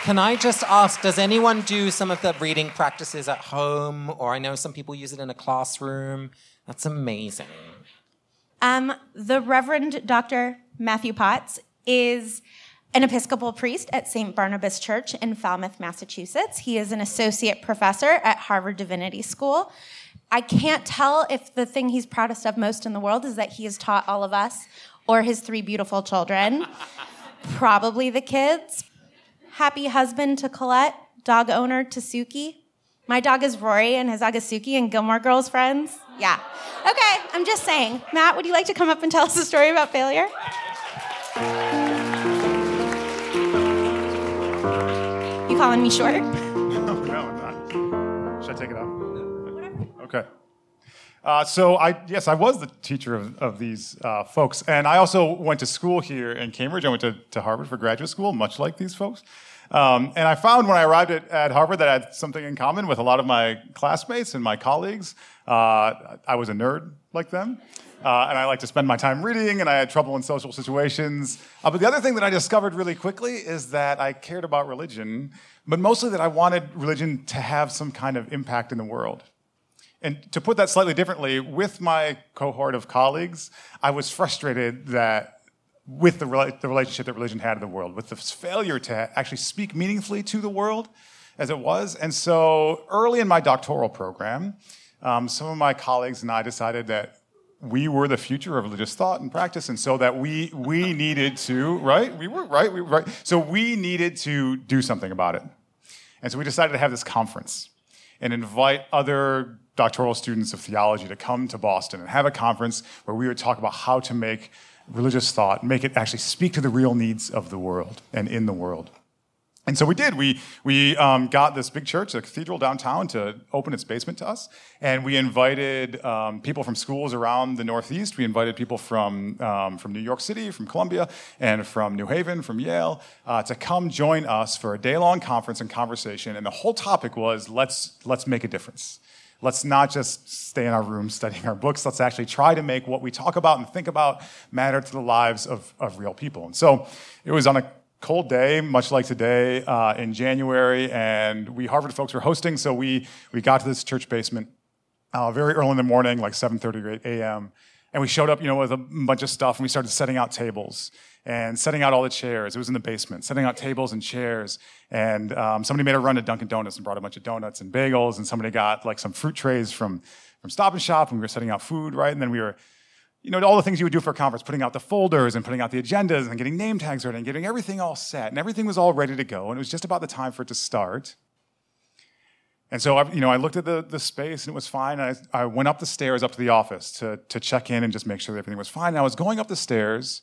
Speaker 1: Can I just ask, does anyone do some of the reading practices at home? Or I know some people use it in a classroom. That's amazing.
Speaker 2: Um, the Reverend Dr. Matthew Potts is an Episcopal priest at St. Barnabas Church in Falmouth, Massachusetts. He is an associate professor at Harvard Divinity School. I can't tell if the thing he's proudest of most in the world is that he has taught all of us or his three beautiful children. Probably the kids. Happy husband to Colette, dog owner to Suki. My dog is Rory and his dog is Suki and Gilmore Girls friends. Yeah. Okay, I'm just saying. Matt, would you like to come up and tell us a story about failure? You calling me short?
Speaker 6: No, I'm not. Should I take it out? Okay. Uh, so I yes, I was the teacher of, of these uh, folks, and I also went to school here in Cambridge. I went to, to Harvard for graduate school, much like these folks. Um, and I found when I arrived at, at Harvard that I had something in common with a lot of my classmates and my colleagues. Uh, I was a nerd like them. Uh, and I like to spend my time reading, and I had trouble in social situations. Uh, but the other thing that I discovered really quickly is that I cared about religion, but mostly that I wanted religion to have some kind of impact in the world. And to put that slightly differently, with my cohort of colleagues, I was frustrated that with the, the relationship that religion had in the world, with the failure to actually speak meaningfully to the world as it was. And so early in my doctoral program, um, some of my colleagues and I decided that we were the future of religious thought and practice, and so that we we needed to right? We were right? We were right? So we needed to do something about it, and so we decided to have this conference and invite other doctoral students of theology to come to Boston and have a conference where we would talk about how to make religious thought make it actually speak to the real needs of the world and in the world. And so we did. We, we um, got this big church, a cathedral downtown, to open its basement to us. And we invited um, people from schools around the Northeast. We invited people from, um, from New York City, from Columbia, and from New Haven, from Yale, uh, to come join us for a day long conference and conversation. And the whole topic was let's, let's make a difference. Let's not just stay in our rooms studying our books. Let's actually try to make what we talk about and think about matter to the lives of, of real people. And so it was on a cold day, much like today uh, in January, and we Harvard folks were hosting, so we we got to this church basement uh, very early in the morning, like 7:30 or 8 a.m. And we showed up, you know, with a bunch of stuff, and we started setting out tables and setting out all the chairs. It was in the basement, setting out tables and chairs. And um, somebody made a run to Dunkin' Donuts and brought a bunch of donuts and bagels, and somebody got like some fruit trays from from Stop and Shop, and we were setting out food, right? And then we were you know, all the things you would do for a conference, putting out the folders and putting out the agendas and getting name tags ready and getting everything all set. And everything was all ready to go. And it was just about the time for it to start. And so, I, you know, I looked at the, the space and it was fine. I, I went up the stairs up to the office to, to check in and just make sure that everything was fine. And I was going up the stairs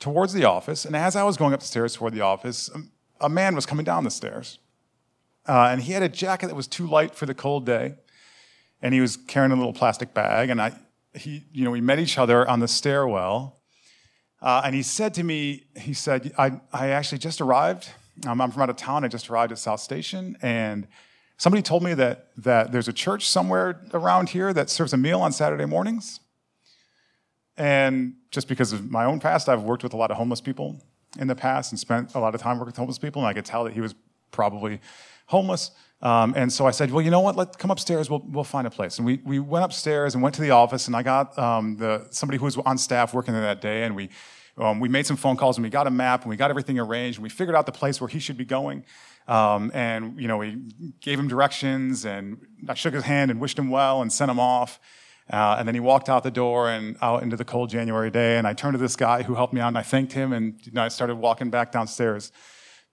Speaker 6: towards the office. And as I was going up the stairs toward the office, a, a man was coming down the stairs. Uh, and he had a jacket that was too light for the cold day. And he was carrying a little plastic bag. And I, he, you know, we met each other on the stairwell, uh, and he said to me, he said, I, I actually just arrived. Um, I'm from out of town. I just arrived at South Station, and somebody told me that, that there's a church somewhere around here that serves a meal on Saturday mornings. And just because of my own past, I've worked with a lot of homeless people in the past and spent a lot of time working with homeless people, and I could tell that he was probably homeless. Um, and so I said, well, you know what? Let's come upstairs. We'll, we'll find a place. And we, we went upstairs and went to the office, and I got um, the, somebody who was on staff working there that day, and we, Um, we made some phone calls and we got a map and we got everything arranged and we figured out the place where he should be going. Um, and you know, we gave him directions and I shook his hand and wished him well and sent him off. Uh, and then he walked out the door and out into the cold January day. And I turned to this guy who helped me out and I thanked him and you know, I started walking back downstairs,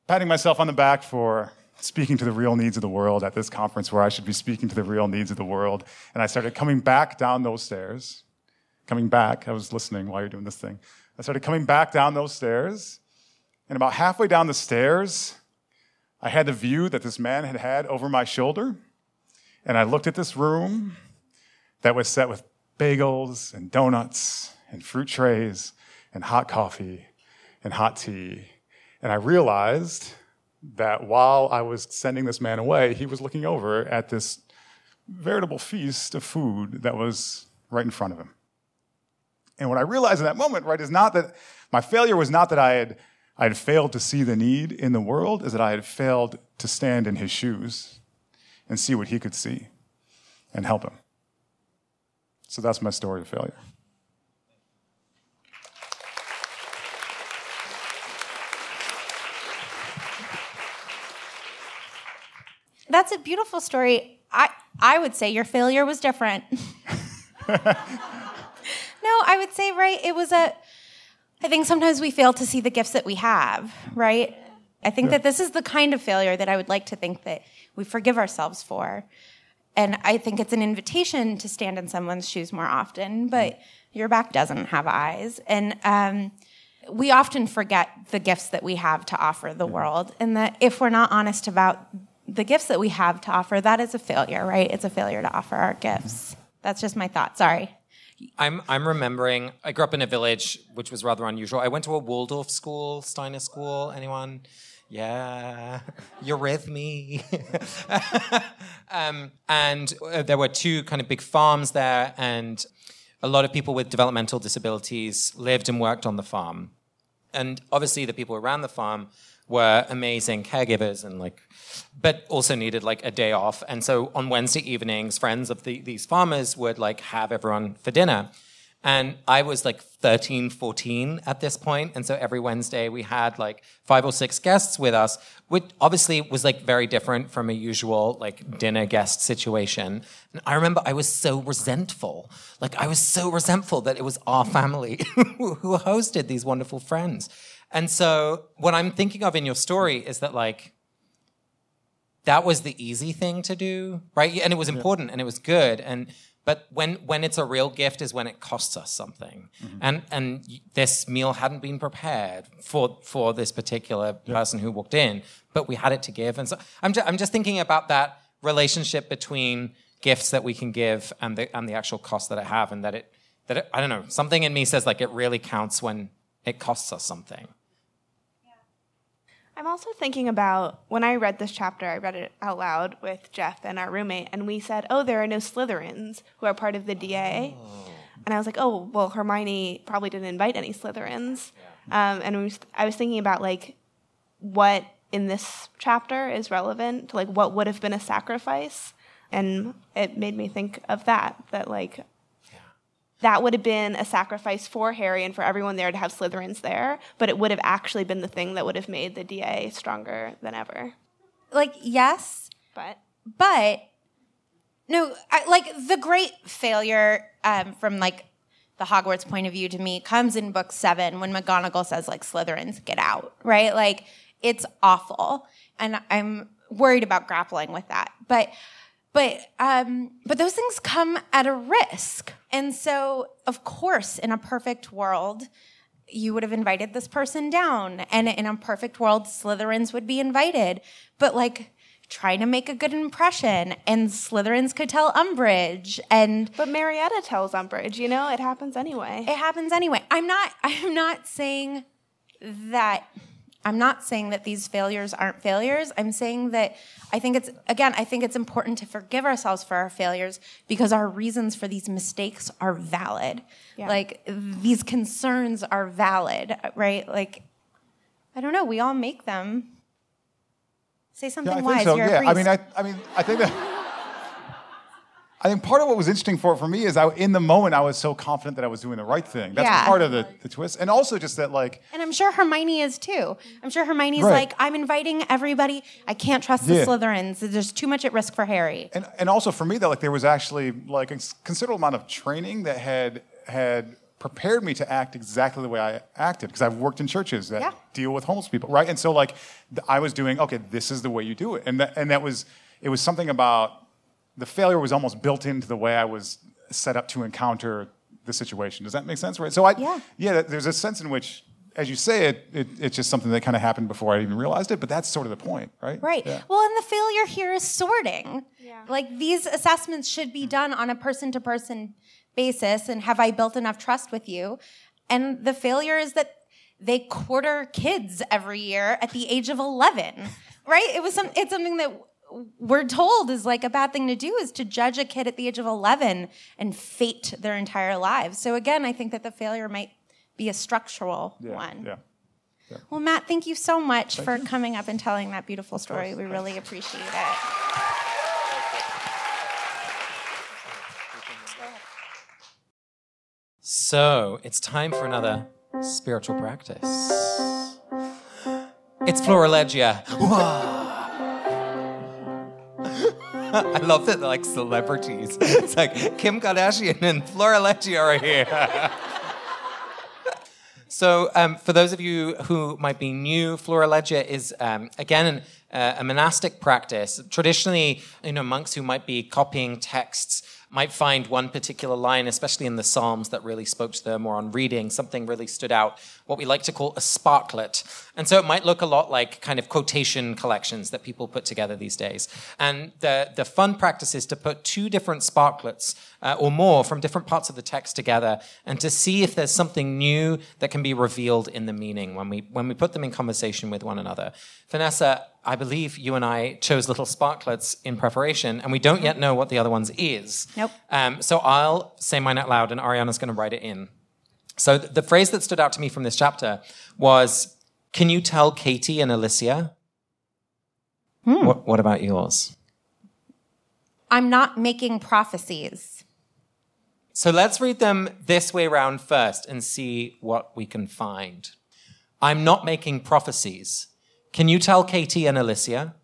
Speaker 6: patting myself on the back for speaking to the real needs of the world at this conference where I should be speaking to the real needs of the world. And I started coming back down those stairs, coming back. I was listening while you're doing this thing. I started coming back down those stairs. And about halfway down the stairs, I had the view that this man had had over my shoulder. And I looked at this room that was set with bagels and donuts and fruit trays and hot coffee and hot tea. And I realized that while I was sending this man away, he was looking over at this veritable feast of food that was right in front of him. And what I realized in that moment, right, is not that my failure was not that I had, I had failed to see the need in the world, is that I had failed to stand in his shoes and see what he could see and help him. So that's my story of failure.
Speaker 2: That's a beautiful story. I, I would say your failure was different. no, I would say, right, it was a, I think sometimes we fail to see the gifts that we have, right? I think yeah. that this is the kind of failure that I would like to think that we forgive ourselves for. And I think it's an invitation to stand in someone's shoes more often, but your back doesn't have eyes. And um, we often forget the gifts that we have to offer the world, and that if we're not honest about the gifts that we have to offer, that is a failure, right? It's a failure to offer our gifts. That's just my thought. Sorry.
Speaker 1: I'm I'm remembering I grew up in a village which was rather unusual. I went to a Waldorf school, Steiner school. Anyone? Yeah, you're with me. um, and uh, there were two kind of big farms there, and a lot of people with developmental disabilities lived and worked on the farm. And obviously, the people around the farm were amazing caregivers and like but also needed like a day off and so on wednesday evenings friends of the, these farmers would like have everyone for dinner and i was like 13 14 at this point. And so every wednesday we had like five or six guests with us which obviously was like very different from a usual like dinner guest situation. And i remember i was so resentful. Like i was so resentful that it was our family who hosted these wonderful friends. And so what I'm thinking of in your story is that like that was the easy thing to do, right? And it was important and it was good. And but when when it's a real gift is when it costs us something. Mm-hmm. And and this meal hadn't been prepared for for this particular person who walked in, but we had it to give. And so I'm just, I'm just thinking about that relationship between gifts that we can give and the and the actual cost that I have, and that it that it, I don't know something in me says like it really counts when it costs us something.
Speaker 3: I'm also thinking about when I read this chapter, I read it out loud with Jeff and our roommate, and we said, Oh, there are no Slytherins who are part of the DA. Oh. And I was like, Oh, well, Hermione probably didn't invite any Slytherins. Yeah. Um, and was, I was thinking about like what in this chapter is relevant to like what would have been a sacrifice. And it made me think of that, that like that would have been a sacrifice for Harry and for everyone there to have Slytherins there, but it would have actually been the thing that would have made the DA stronger than ever.
Speaker 2: Like, yes.
Speaker 3: But?
Speaker 2: But, no, I, like, the great failure um, from, like, the Hogwarts point of view to me comes in book seven when McGonagall says, like, Slytherins, get out, right? Like, it's awful. And I'm worried about grappling with that. But, but um, but those things come at a risk. And so, of course, in a perfect world, you would have invited this person down. And in a perfect world, Slytherins would be invited. But like trying to make a good impression and Slytherins could tell Umbridge and
Speaker 3: But Marietta tells Umbridge, you know, it happens anyway.
Speaker 2: It happens anyway. I'm not I'm not saying that I'm not saying that these failures aren't failures. I'm saying that I think it's, again, I think it's important to forgive ourselves for our failures because our reasons for these mistakes are valid. Yeah. Like, these concerns are valid, right? Like, I don't know, we all make them. Say something
Speaker 6: yeah, I
Speaker 2: wise.
Speaker 6: Think so.
Speaker 2: You're
Speaker 6: yeah, I mean, I, I mean, I think that. I think part of what was interesting for for me is I in the moment I was so confident that I was doing the right thing. That's
Speaker 2: Yeah.
Speaker 6: part of the, the twist, and also just that like
Speaker 2: And I'm sure Hermione is too. I'm sure Hermione's
Speaker 6: Right.
Speaker 2: like, I'm inviting everybody. I can't trust the
Speaker 6: Yeah.
Speaker 2: Slytherins. There's too much at risk for Harry.
Speaker 6: and and also for me that like there was actually like a considerable amount of training that had had prepared me to act exactly the way I acted because I've worked in churches that
Speaker 2: Yeah.
Speaker 6: deal with homeless people, right? And so like I was doing okay, this is the way you do it, and that and that was it was something about the failure was almost built into the way I was set up to encounter the situation. Does that make sense, right? So I
Speaker 2: Yeah.
Speaker 6: yeah, there's a sense in which. As you say it, it, it's just something that kind of happened before I even realized it, but that's sort of the point, right?
Speaker 2: Right.
Speaker 6: Yeah.
Speaker 2: Well, and the failure here is sorting.
Speaker 3: Yeah.
Speaker 2: Like these assessments should be done on a person to person basis. And have I built enough trust with you? And the failure is that they quarter kids every year at the age of 11, right? It was some, it's something that we're told is like a bad thing to do is to judge a kid at the age of 11 and fate their entire lives. So again, I think that the failure might be a structural
Speaker 6: Yeah,
Speaker 2: one.
Speaker 6: yeah.
Speaker 2: Well, Matt, thank you so much for coming up and telling that beautiful story. We really appreciate it.
Speaker 1: So it's time for another spiritual practice. It's Florilegia. I love that they're like celebrities. It's like Kim Kardashian and Flora Florilegia are here. So, um, for those of you who might be new, Flora Florilegia is um, again uh, a monastic practice. Traditionally, you know, monks who might be copying texts might find one particular line, especially in the Psalms, that really spoke to them, or on reading something really stood out. What we like to call a sparklet, and so it might look a lot like kind of quotation collections that people put together these days. And the the fun practice is to put two different sparklets uh, or more from different parts of the text together, and to see if there's something new that can be revealed in the meaning when we when we put them in conversation with one another. Vanessa, I believe you and I chose little sparklets in preparation, and we don't yet know what the other one's is.
Speaker 2: Nope.
Speaker 1: Um, so I'll say mine out loud, and Ariana's going to write it in. So th- the phrase that stood out to me from this chapter was, "Can you tell Katie and Alicia?" Hmm. What, what about yours?
Speaker 2: I'm not making prophecies.
Speaker 1: So let's read them this way around first and see what we can find. I'm not making prophecies. Can you tell Katie and Alicia?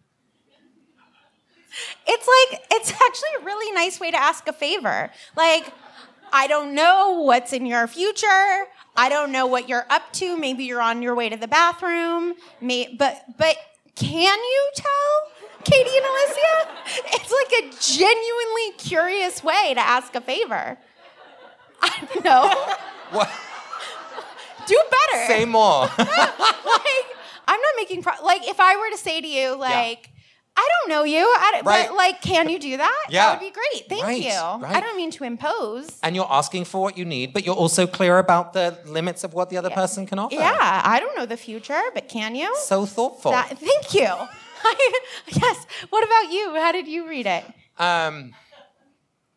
Speaker 2: It's like, it's actually a really nice way to ask a favor. Like, I don't know what's in your future. I don't know what you're up to. Maybe you're on your way to the bathroom. May, but, but can you tell Katie and Alicia? It's like a genuinely curious way to ask a favor. I don't know.
Speaker 1: What?
Speaker 2: Do better.
Speaker 1: Say more.
Speaker 2: like I'm not making pro- like if I were to say to you like I don't know you, I don't,
Speaker 1: Right.
Speaker 2: but like can you do that?
Speaker 1: Yeah.
Speaker 2: That would be great. Thank
Speaker 1: Right,
Speaker 2: you.
Speaker 1: right.
Speaker 2: I don't mean to impose.
Speaker 1: and you're asking for what you need, but you're also clear about the limits of what the other person can offer.
Speaker 2: Yeah, I don't know the future, but can you?
Speaker 1: So thoughtful.
Speaker 2: That- thank you. yes. What about you? How did you read it?
Speaker 1: Um,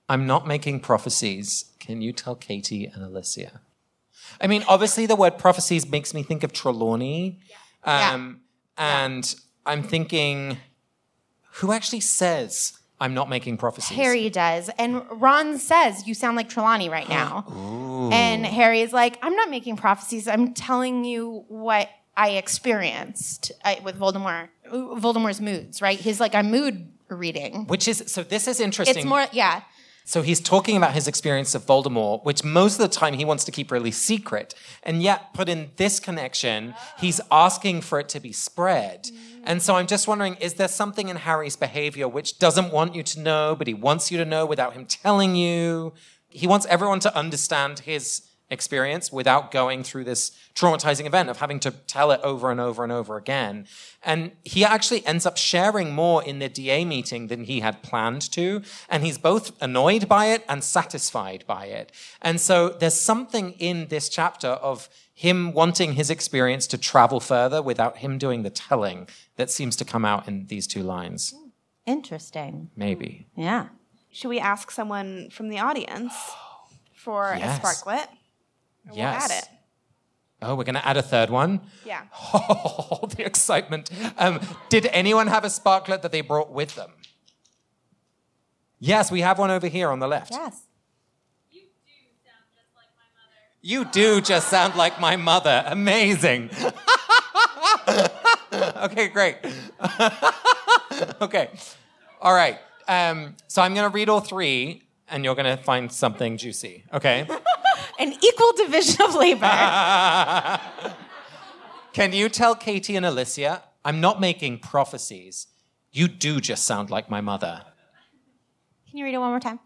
Speaker 1: I'm not making prophecies. Can you tell Katie and Alicia? I mean, obviously, the word prophecies makes me think of Trelawney. Um, And I'm thinking, who actually says I'm not making prophecies?
Speaker 2: Harry does. And Ron says, You sound like Trelawney right now. And Harry is like, I'm not making prophecies. I'm telling you what I experienced uh, with Voldemort, Voldemort's moods, right? He's like, I'm mood reading.
Speaker 1: Which is, so this is interesting.
Speaker 2: It's more, yeah.
Speaker 1: So he's talking about his experience of Voldemort, which most of the time he wants to keep really secret. And yet, put in this connection, he's asking for it to be spread. And so I'm just wondering is there something in Harry's behavior which doesn't want you to know, but he wants you to know without him telling you? He wants everyone to understand his experience without going through this traumatizing event of having to tell it over and over and over again. And he actually ends up sharing more in the DA meeting than he had planned to. And he's both annoyed by it and satisfied by it. And so there's something in this chapter of him wanting his experience to travel further without him doing the telling that seems to come out in these two lines.
Speaker 2: Interesting.
Speaker 1: Maybe.
Speaker 2: Yeah.
Speaker 3: Should we ask someone from the audience for
Speaker 1: Yes.
Speaker 3: a sparklet?
Speaker 1: Yes.
Speaker 3: We'll it.
Speaker 1: Oh, we're going to add a third one?
Speaker 3: Yeah.
Speaker 1: Oh, the excitement. Um, did anyone have a sparklet that they brought with them? Yes, we have one over here on the left.
Speaker 2: Yes.
Speaker 1: You do sound just like my mother. You do just sound like my mother. Amazing. okay, great. okay. All right. Um, so I'm going to read all three, and you're going to find something juicy. Okay?
Speaker 2: An equal division of labor.
Speaker 1: Can you tell Katie and Alicia, I'm not making prophecies. You do just sound like my mother.
Speaker 2: Can you read it one more time?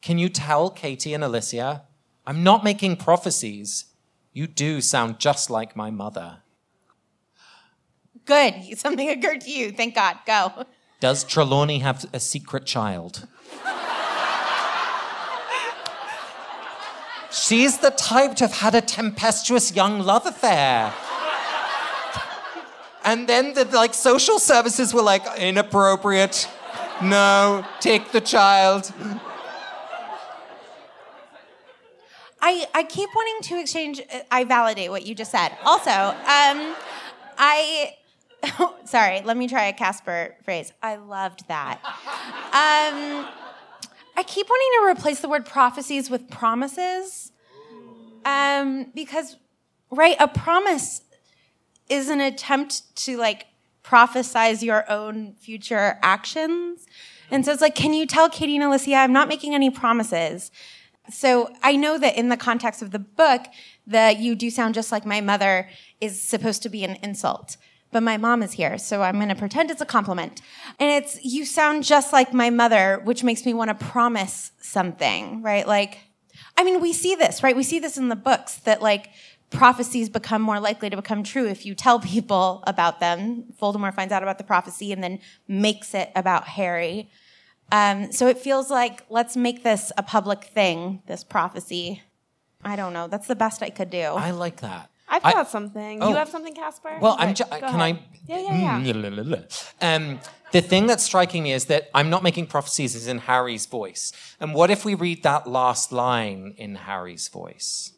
Speaker 1: Can you tell Katie and Alicia, I'm not making prophecies. You do sound just like my mother.
Speaker 2: Good. Something occurred to you. Thank God. Go.
Speaker 1: Does Trelawney have a secret child? She's the type to have had a tempestuous young love affair. And then the like social services were like inappropriate. No, take the child.
Speaker 2: I, I keep wanting to exchange. I validate what you just said. Also, um, I. sorry, let me try a Casper phrase. I loved that. Um, I keep wanting to replace the word prophecies with promises. Um, because, right, a promise is an attempt to like prophesize your own future actions. And so it's like, can you tell Katie and Alicia, I'm not making any promises. So I know that in the context of the book, the you do sound just like my mother is supposed to be an insult. But my mom is here, so I'm going to pretend it's a compliment. And it's, you sound just like my mother, which makes me want to promise something, right? Like, I mean, we see this, right? We see this in the books that like prophecies become more likely to become true if you tell people about them. Voldemort finds out about the prophecy and then makes it about Harry. Um, so it feels like let's make this a public thing, this prophecy. I don't know. That's the best I could do.
Speaker 1: I like that.
Speaker 3: I've
Speaker 1: I-
Speaker 3: got something.
Speaker 1: Oh.
Speaker 3: You have something, Casper?
Speaker 1: Well, I'm.
Speaker 3: Okay,
Speaker 1: Ju- can
Speaker 3: ahead.
Speaker 1: I?
Speaker 3: Yeah, yeah, yeah.
Speaker 1: Mm, Um, the thing that's striking me is that I'm not making prophecies is in Harry's voice. And what if we read that last line in Harry's voice?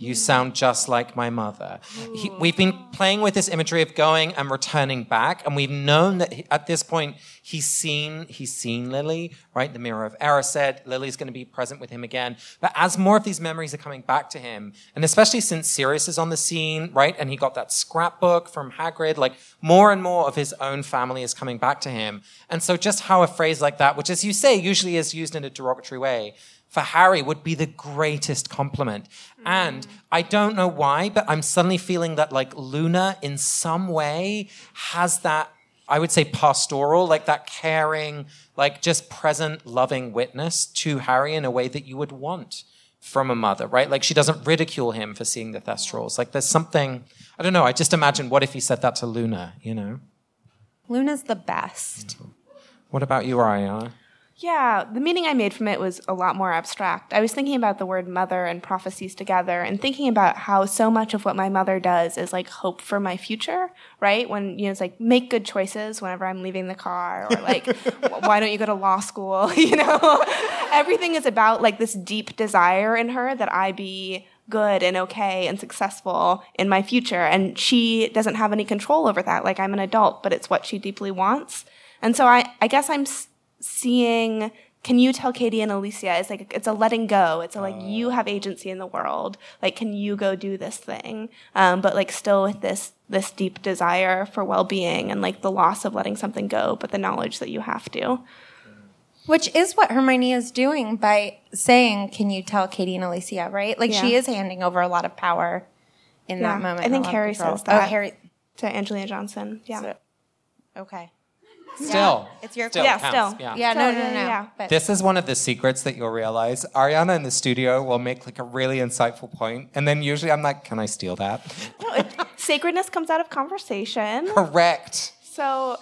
Speaker 1: You sound just like my mother. He, we've been playing with this imagery of going and returning back, and we've known that he- at this point he's seen he's seen Lily, right? The mirror of Erised. Lily's going to be present with him again. But as more of these memories are coming back to him, and especially since Sirius is on the scene, right? And he got that scrapbook from Hagrid, like more and more of his own family is coming back to him. And so just how a phrase like that, which as you say, usually is used in a derogatory way, for Harry would be the greatest compliment. And mm. I don't know why, but I'm suddenly feeling that like Luna in some way has that, I would say pastoral, like that caring, like just present, loving witness to Harry in a way that you would want from a mother, right? Like she doesn't ridicule him for seeing the Thestrals. Like there's something, I don't know, I just imagine what if he said that to Luna, you know?
Speaker 2: Luna's the best. Mm-hmm.
Speaker 1: What about you, Ariana?
Speaker 3: Yeah, the meaning I made from it was a lot more abstract. I was thinking about the word mother and prophecies together and thinking about how so much of what my mother does is like hope for my future, right? When, you know, it's like make good choices whenever I'm leaving the car or like, why don't you go to law school? You know, everything is about like this deep desire in her that I be good and okay and successful in my future. And she doesn't have any control over that. Like I'm an adult, but it's what she deeply wants. And so I, I guess I'm s- seeing can you tell katie and alicia it's like it's a letting go it's a like you have agency in the world like can you go do this thing um, but like still with this this deep desire for well-being and like the loss of letting something go but the knowledge that you have to
Speaker 2: Which is what Hermione is doing by saying, Can you tell Katie and Alicia, right? Like she is handing over a lot of power in
Speaker 3: Yeah.
Speaker 2: that moment.
Speaker 3: I
Speaker 2: and a
Speaker 3: think Harry says that.
Speaker 2: Oh, Harry.
Speaker 3: to angelina johnson yeah
Speaker 2: So- okay.
Speaker 1: Still.
Speaker 2: It's your
Speaker 1: still
Speaker 3: Yeah,
Speaker 1: counts,
Speaker 3: still.
Speaker 2: Yeah, no, no, no, no.
Speaker 3: Yeah.
Speaker 2: But
Speaker 1: This is one of the secrets that you'll realize. Ariana in the studio will make like a really insightful point, and then usually I'm like, "Can I steal that?"
Speaker 3: no, it, sacredness comes out of conversation
Speaker 1: Correct.
Speaker 3: so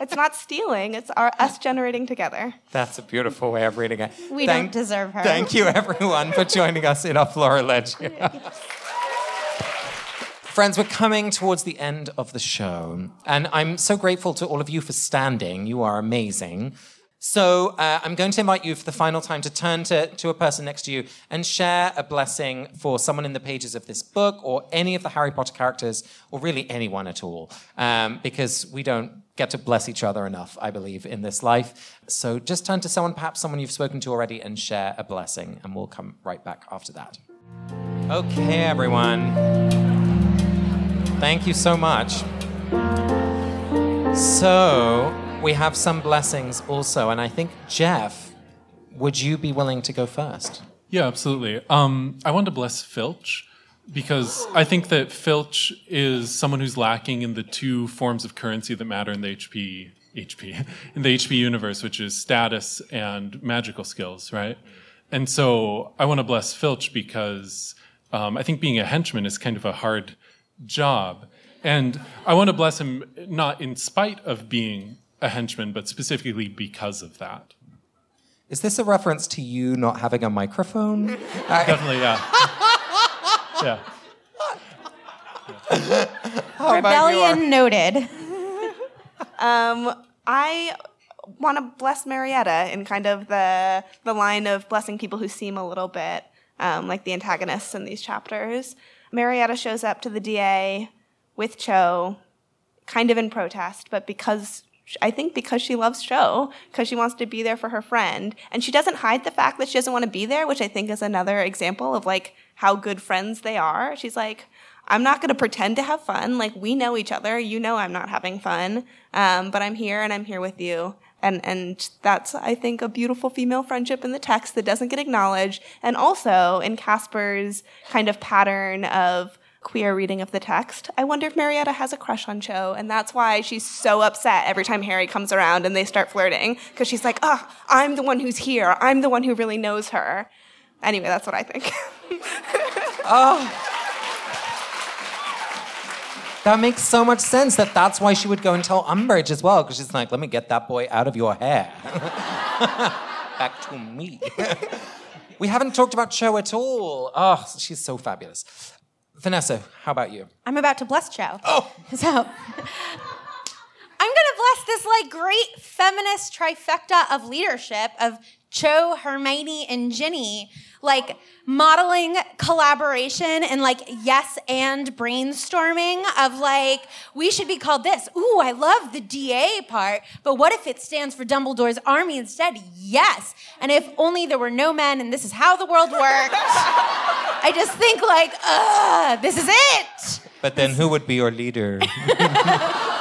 Speaker 3: it's not stealing it's our us generating together
Speaker 1: That's a beautiful way of reading it.
Speaker 2: We don't deserve her.
Speaker 1: Thank you, everyone, for joining us in our Flora Ledge. Friends, we're coming towards the end of the show, and I'm so grateful to all of you for standing. You are amazing. So uh, I'm going to invite you for the final time to turn to, to a person next to you and share a blessing for someone in the pages of this book or any of the Harry Potter characters or really anyone at all. Um, because we don't get to bless each other enough, I believe, in this life. So just turn to someone, perhaps someone you've spoken to already, and share a blessing, and we'll come right back after that. Okay, everyone. Thank you so much. So, we have some blessings also, and I think, Jeff, would you be willing to go first?
Speaker 7: Yeah, absolutely. Um, I want to bless Filch because I think that Filch is someone who's lacking in the two forms of currency that matter in the HP HP in the HP universe, which is status and magical skills, right? And so I want to bless Filch because um, I think being a henchman is kind of a hard job, and I want to bless him not in spite of being a henchman, but specifically because of that.
Speaker 1: Is this a reference to you not having a microphone?
Speaker 7: Definitely, yeah. yeah.
Speaker 2: Rebellion noted.
Speaker 3: I want to bless Marietta in kind of the the line of blessing people who seem a little bit um, like the antagonists in these chapters. Marietta shows up to the DA with Cho, kind of in protest, but because I think because she loves Cho, because she wants to be there for her friend, and she doesn't hide the fact that she doesn't want to be there, which I think is another example of like how good friends they are. She's like, I'm not going to pretend to have fun. Like we know each other. You know I'm not having fun, um, but I'm here and I'm here with you. And and that's I think a beautiful female friendship in the text that doesn't get acknowledged, and also in Casper's kind of pattern of queer reading of the text. I wonder if Marietta has a crush on Cho, and that's why she's so upset every time Harry comes around and they start flirting, because she's like, oh, I'm the one who's here. I'm the one who really knows her. Anyway, that's what I think. Oh.
Speaker 1: That makes so much sense that that's why she would go and tell Umbridge as well, because she's like, let me get that boy out of your hair. Back to me. we haven't talked about Cho at all. Oh, she's so fabulous. Vanessa, how about you?
Speaker 2: I'm about to bless Cho. Oh. So I'm gonna bless this like great feminist trifecta of leadership of Cho, Hermione, and Ginny, like modeling collaboration and like yes and brainstorming of like, we should be called this. Ooh, I love the DA part, but what if it stands for Dumbledore's army instead? Yes. And if only there were no men and this is how the world works. I just think like, ugh, this is it.
Speaker 1: But then who would be your leader?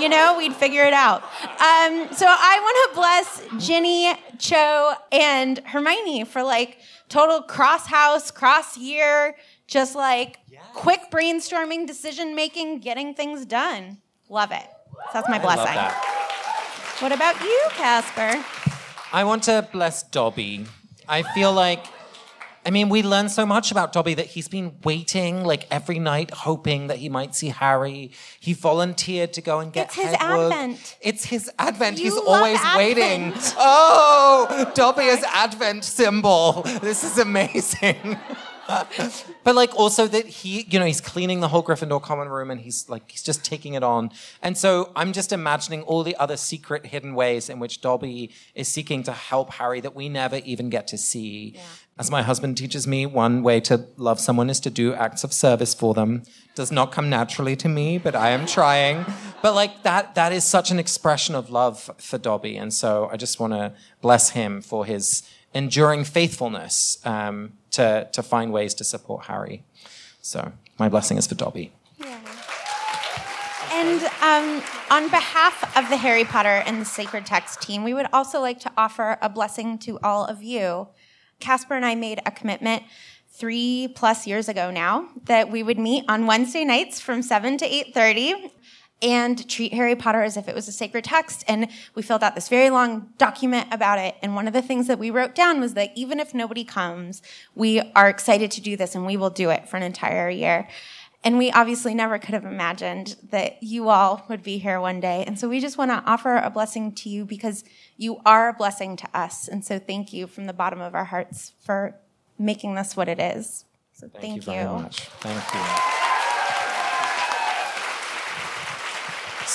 Speaker 2: you know, we'd figure it out. Um, so I want to bless Ginny, Cho, and Hermione for like total cross house, cross year, just like quick brainstorming, decision making, getting things done. Love it. So that's my blessing. What about you, Casper?
Speaker 1: I want to bless Dobby. I feel like, I mean, we learn so much about Dobby that he's been waiting like every night, hoping that he might see Harry. He volunteered to go and get
Speaker 2: It's his advent.
Speaker 1: It's his advent.
Speaker 2: You
Speaker 1: he's always
Speaker 2: advent.
Speaker 1: waiting. Oh, Dobby is advent symbol. This is amazing. but like also that he, you know, he's cleaning the whole Gryffindor common room and he's like he's just taking it on. And so I'm just imagining all the other secret hidden ways in which Dobby is seeking to help Harry that we never even get to see. As my husband teaches me, one way to love someone is to do acts of service for them. Does not come naturally to me, but I am trying. But like that that is such an expression of love for Dobby. And so I just want to bless him for his enduring faithfulness um, to, to find ways to support Harry. So my blessing is for Dobby.
Speaker 2: And um, on behalf of the Harry Potter and the Sacred Text team, we would also like to offer a blessing to all of you. Casper and I made a commitment three plus years ago now that we would meet on Wednesday nights from 7 to 8.30 and treat Harry Potter as if it was a sacred text. And we filled out this very long document about it. And one of the things that we wrote down was that even if nobody comes, we are excited to do this and we will do it for an entire year. And we obviously never could have imagined that you all would be here one day. And so we just want to offer a blessing to you because you are a blessing to us. And so thank you from the bottom of our hearts for making this what it is. So thank,
Speaker 1: you very much. Thank you.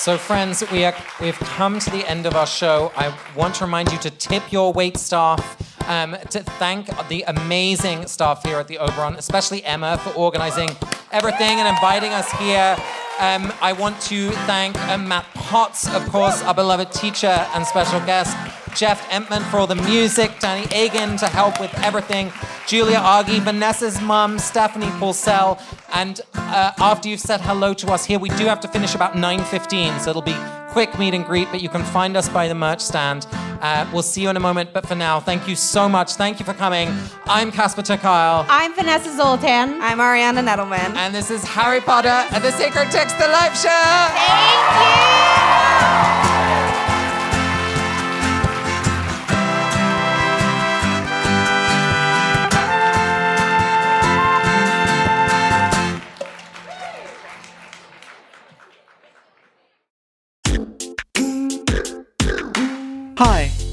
Speaker 1: So, friends, we are, we've come to the end of our show. I want to remind you to tip your wait staff, um, to thank the amazing staff here at the Oberon, especially Emma for organizing everything and inviting us here. Um, I want to thank uh, Matt Potts, of course, our beloved teacher and special guest. Jeff Emtman for all the music, Danny Agan to help with everything, Julia Argy, Vanessa's mum, Stephanie Paulsell, and uh, after you've said hello to us here, we do have to finish about 9.15, so it'll be quick meet and greet, but you can find us by the merch stand. Uh, we'll see you in a moment, but for now, thank you so much. Thank you for coming. I'm Casper ter
Speaker 2: I'm Vanessa Zoltan.
Speaker 3: I'm Ariana Nedelman.
Speaker 1: And this is Harry Potter and the Sacred Text, the live show.
Speaker 2: Thank you.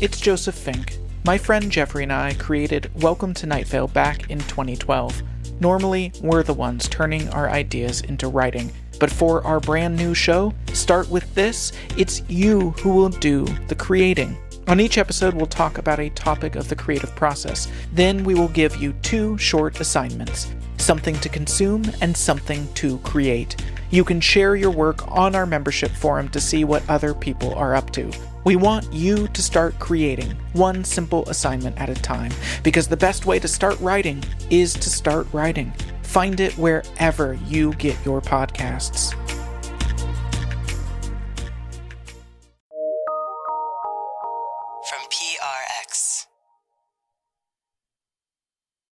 Speaker 8: It's Joseph Fink. My friend Jeffrey and I created Welcome to Night Vale back in 2012. Normally, we're the ones turning our ideas into writing, but for our brand new show, Start With This, it's you who will do the creating. On each episode, we'll talk about a topic of the creative process. Then we will give you two short assignments something to consume and something to create. You can share your work on our membership forum to see what other people are up to. We want you to start creating one simple assignment at a time because the best way to start writing is to start writing. Find it wherever you get your podcasts.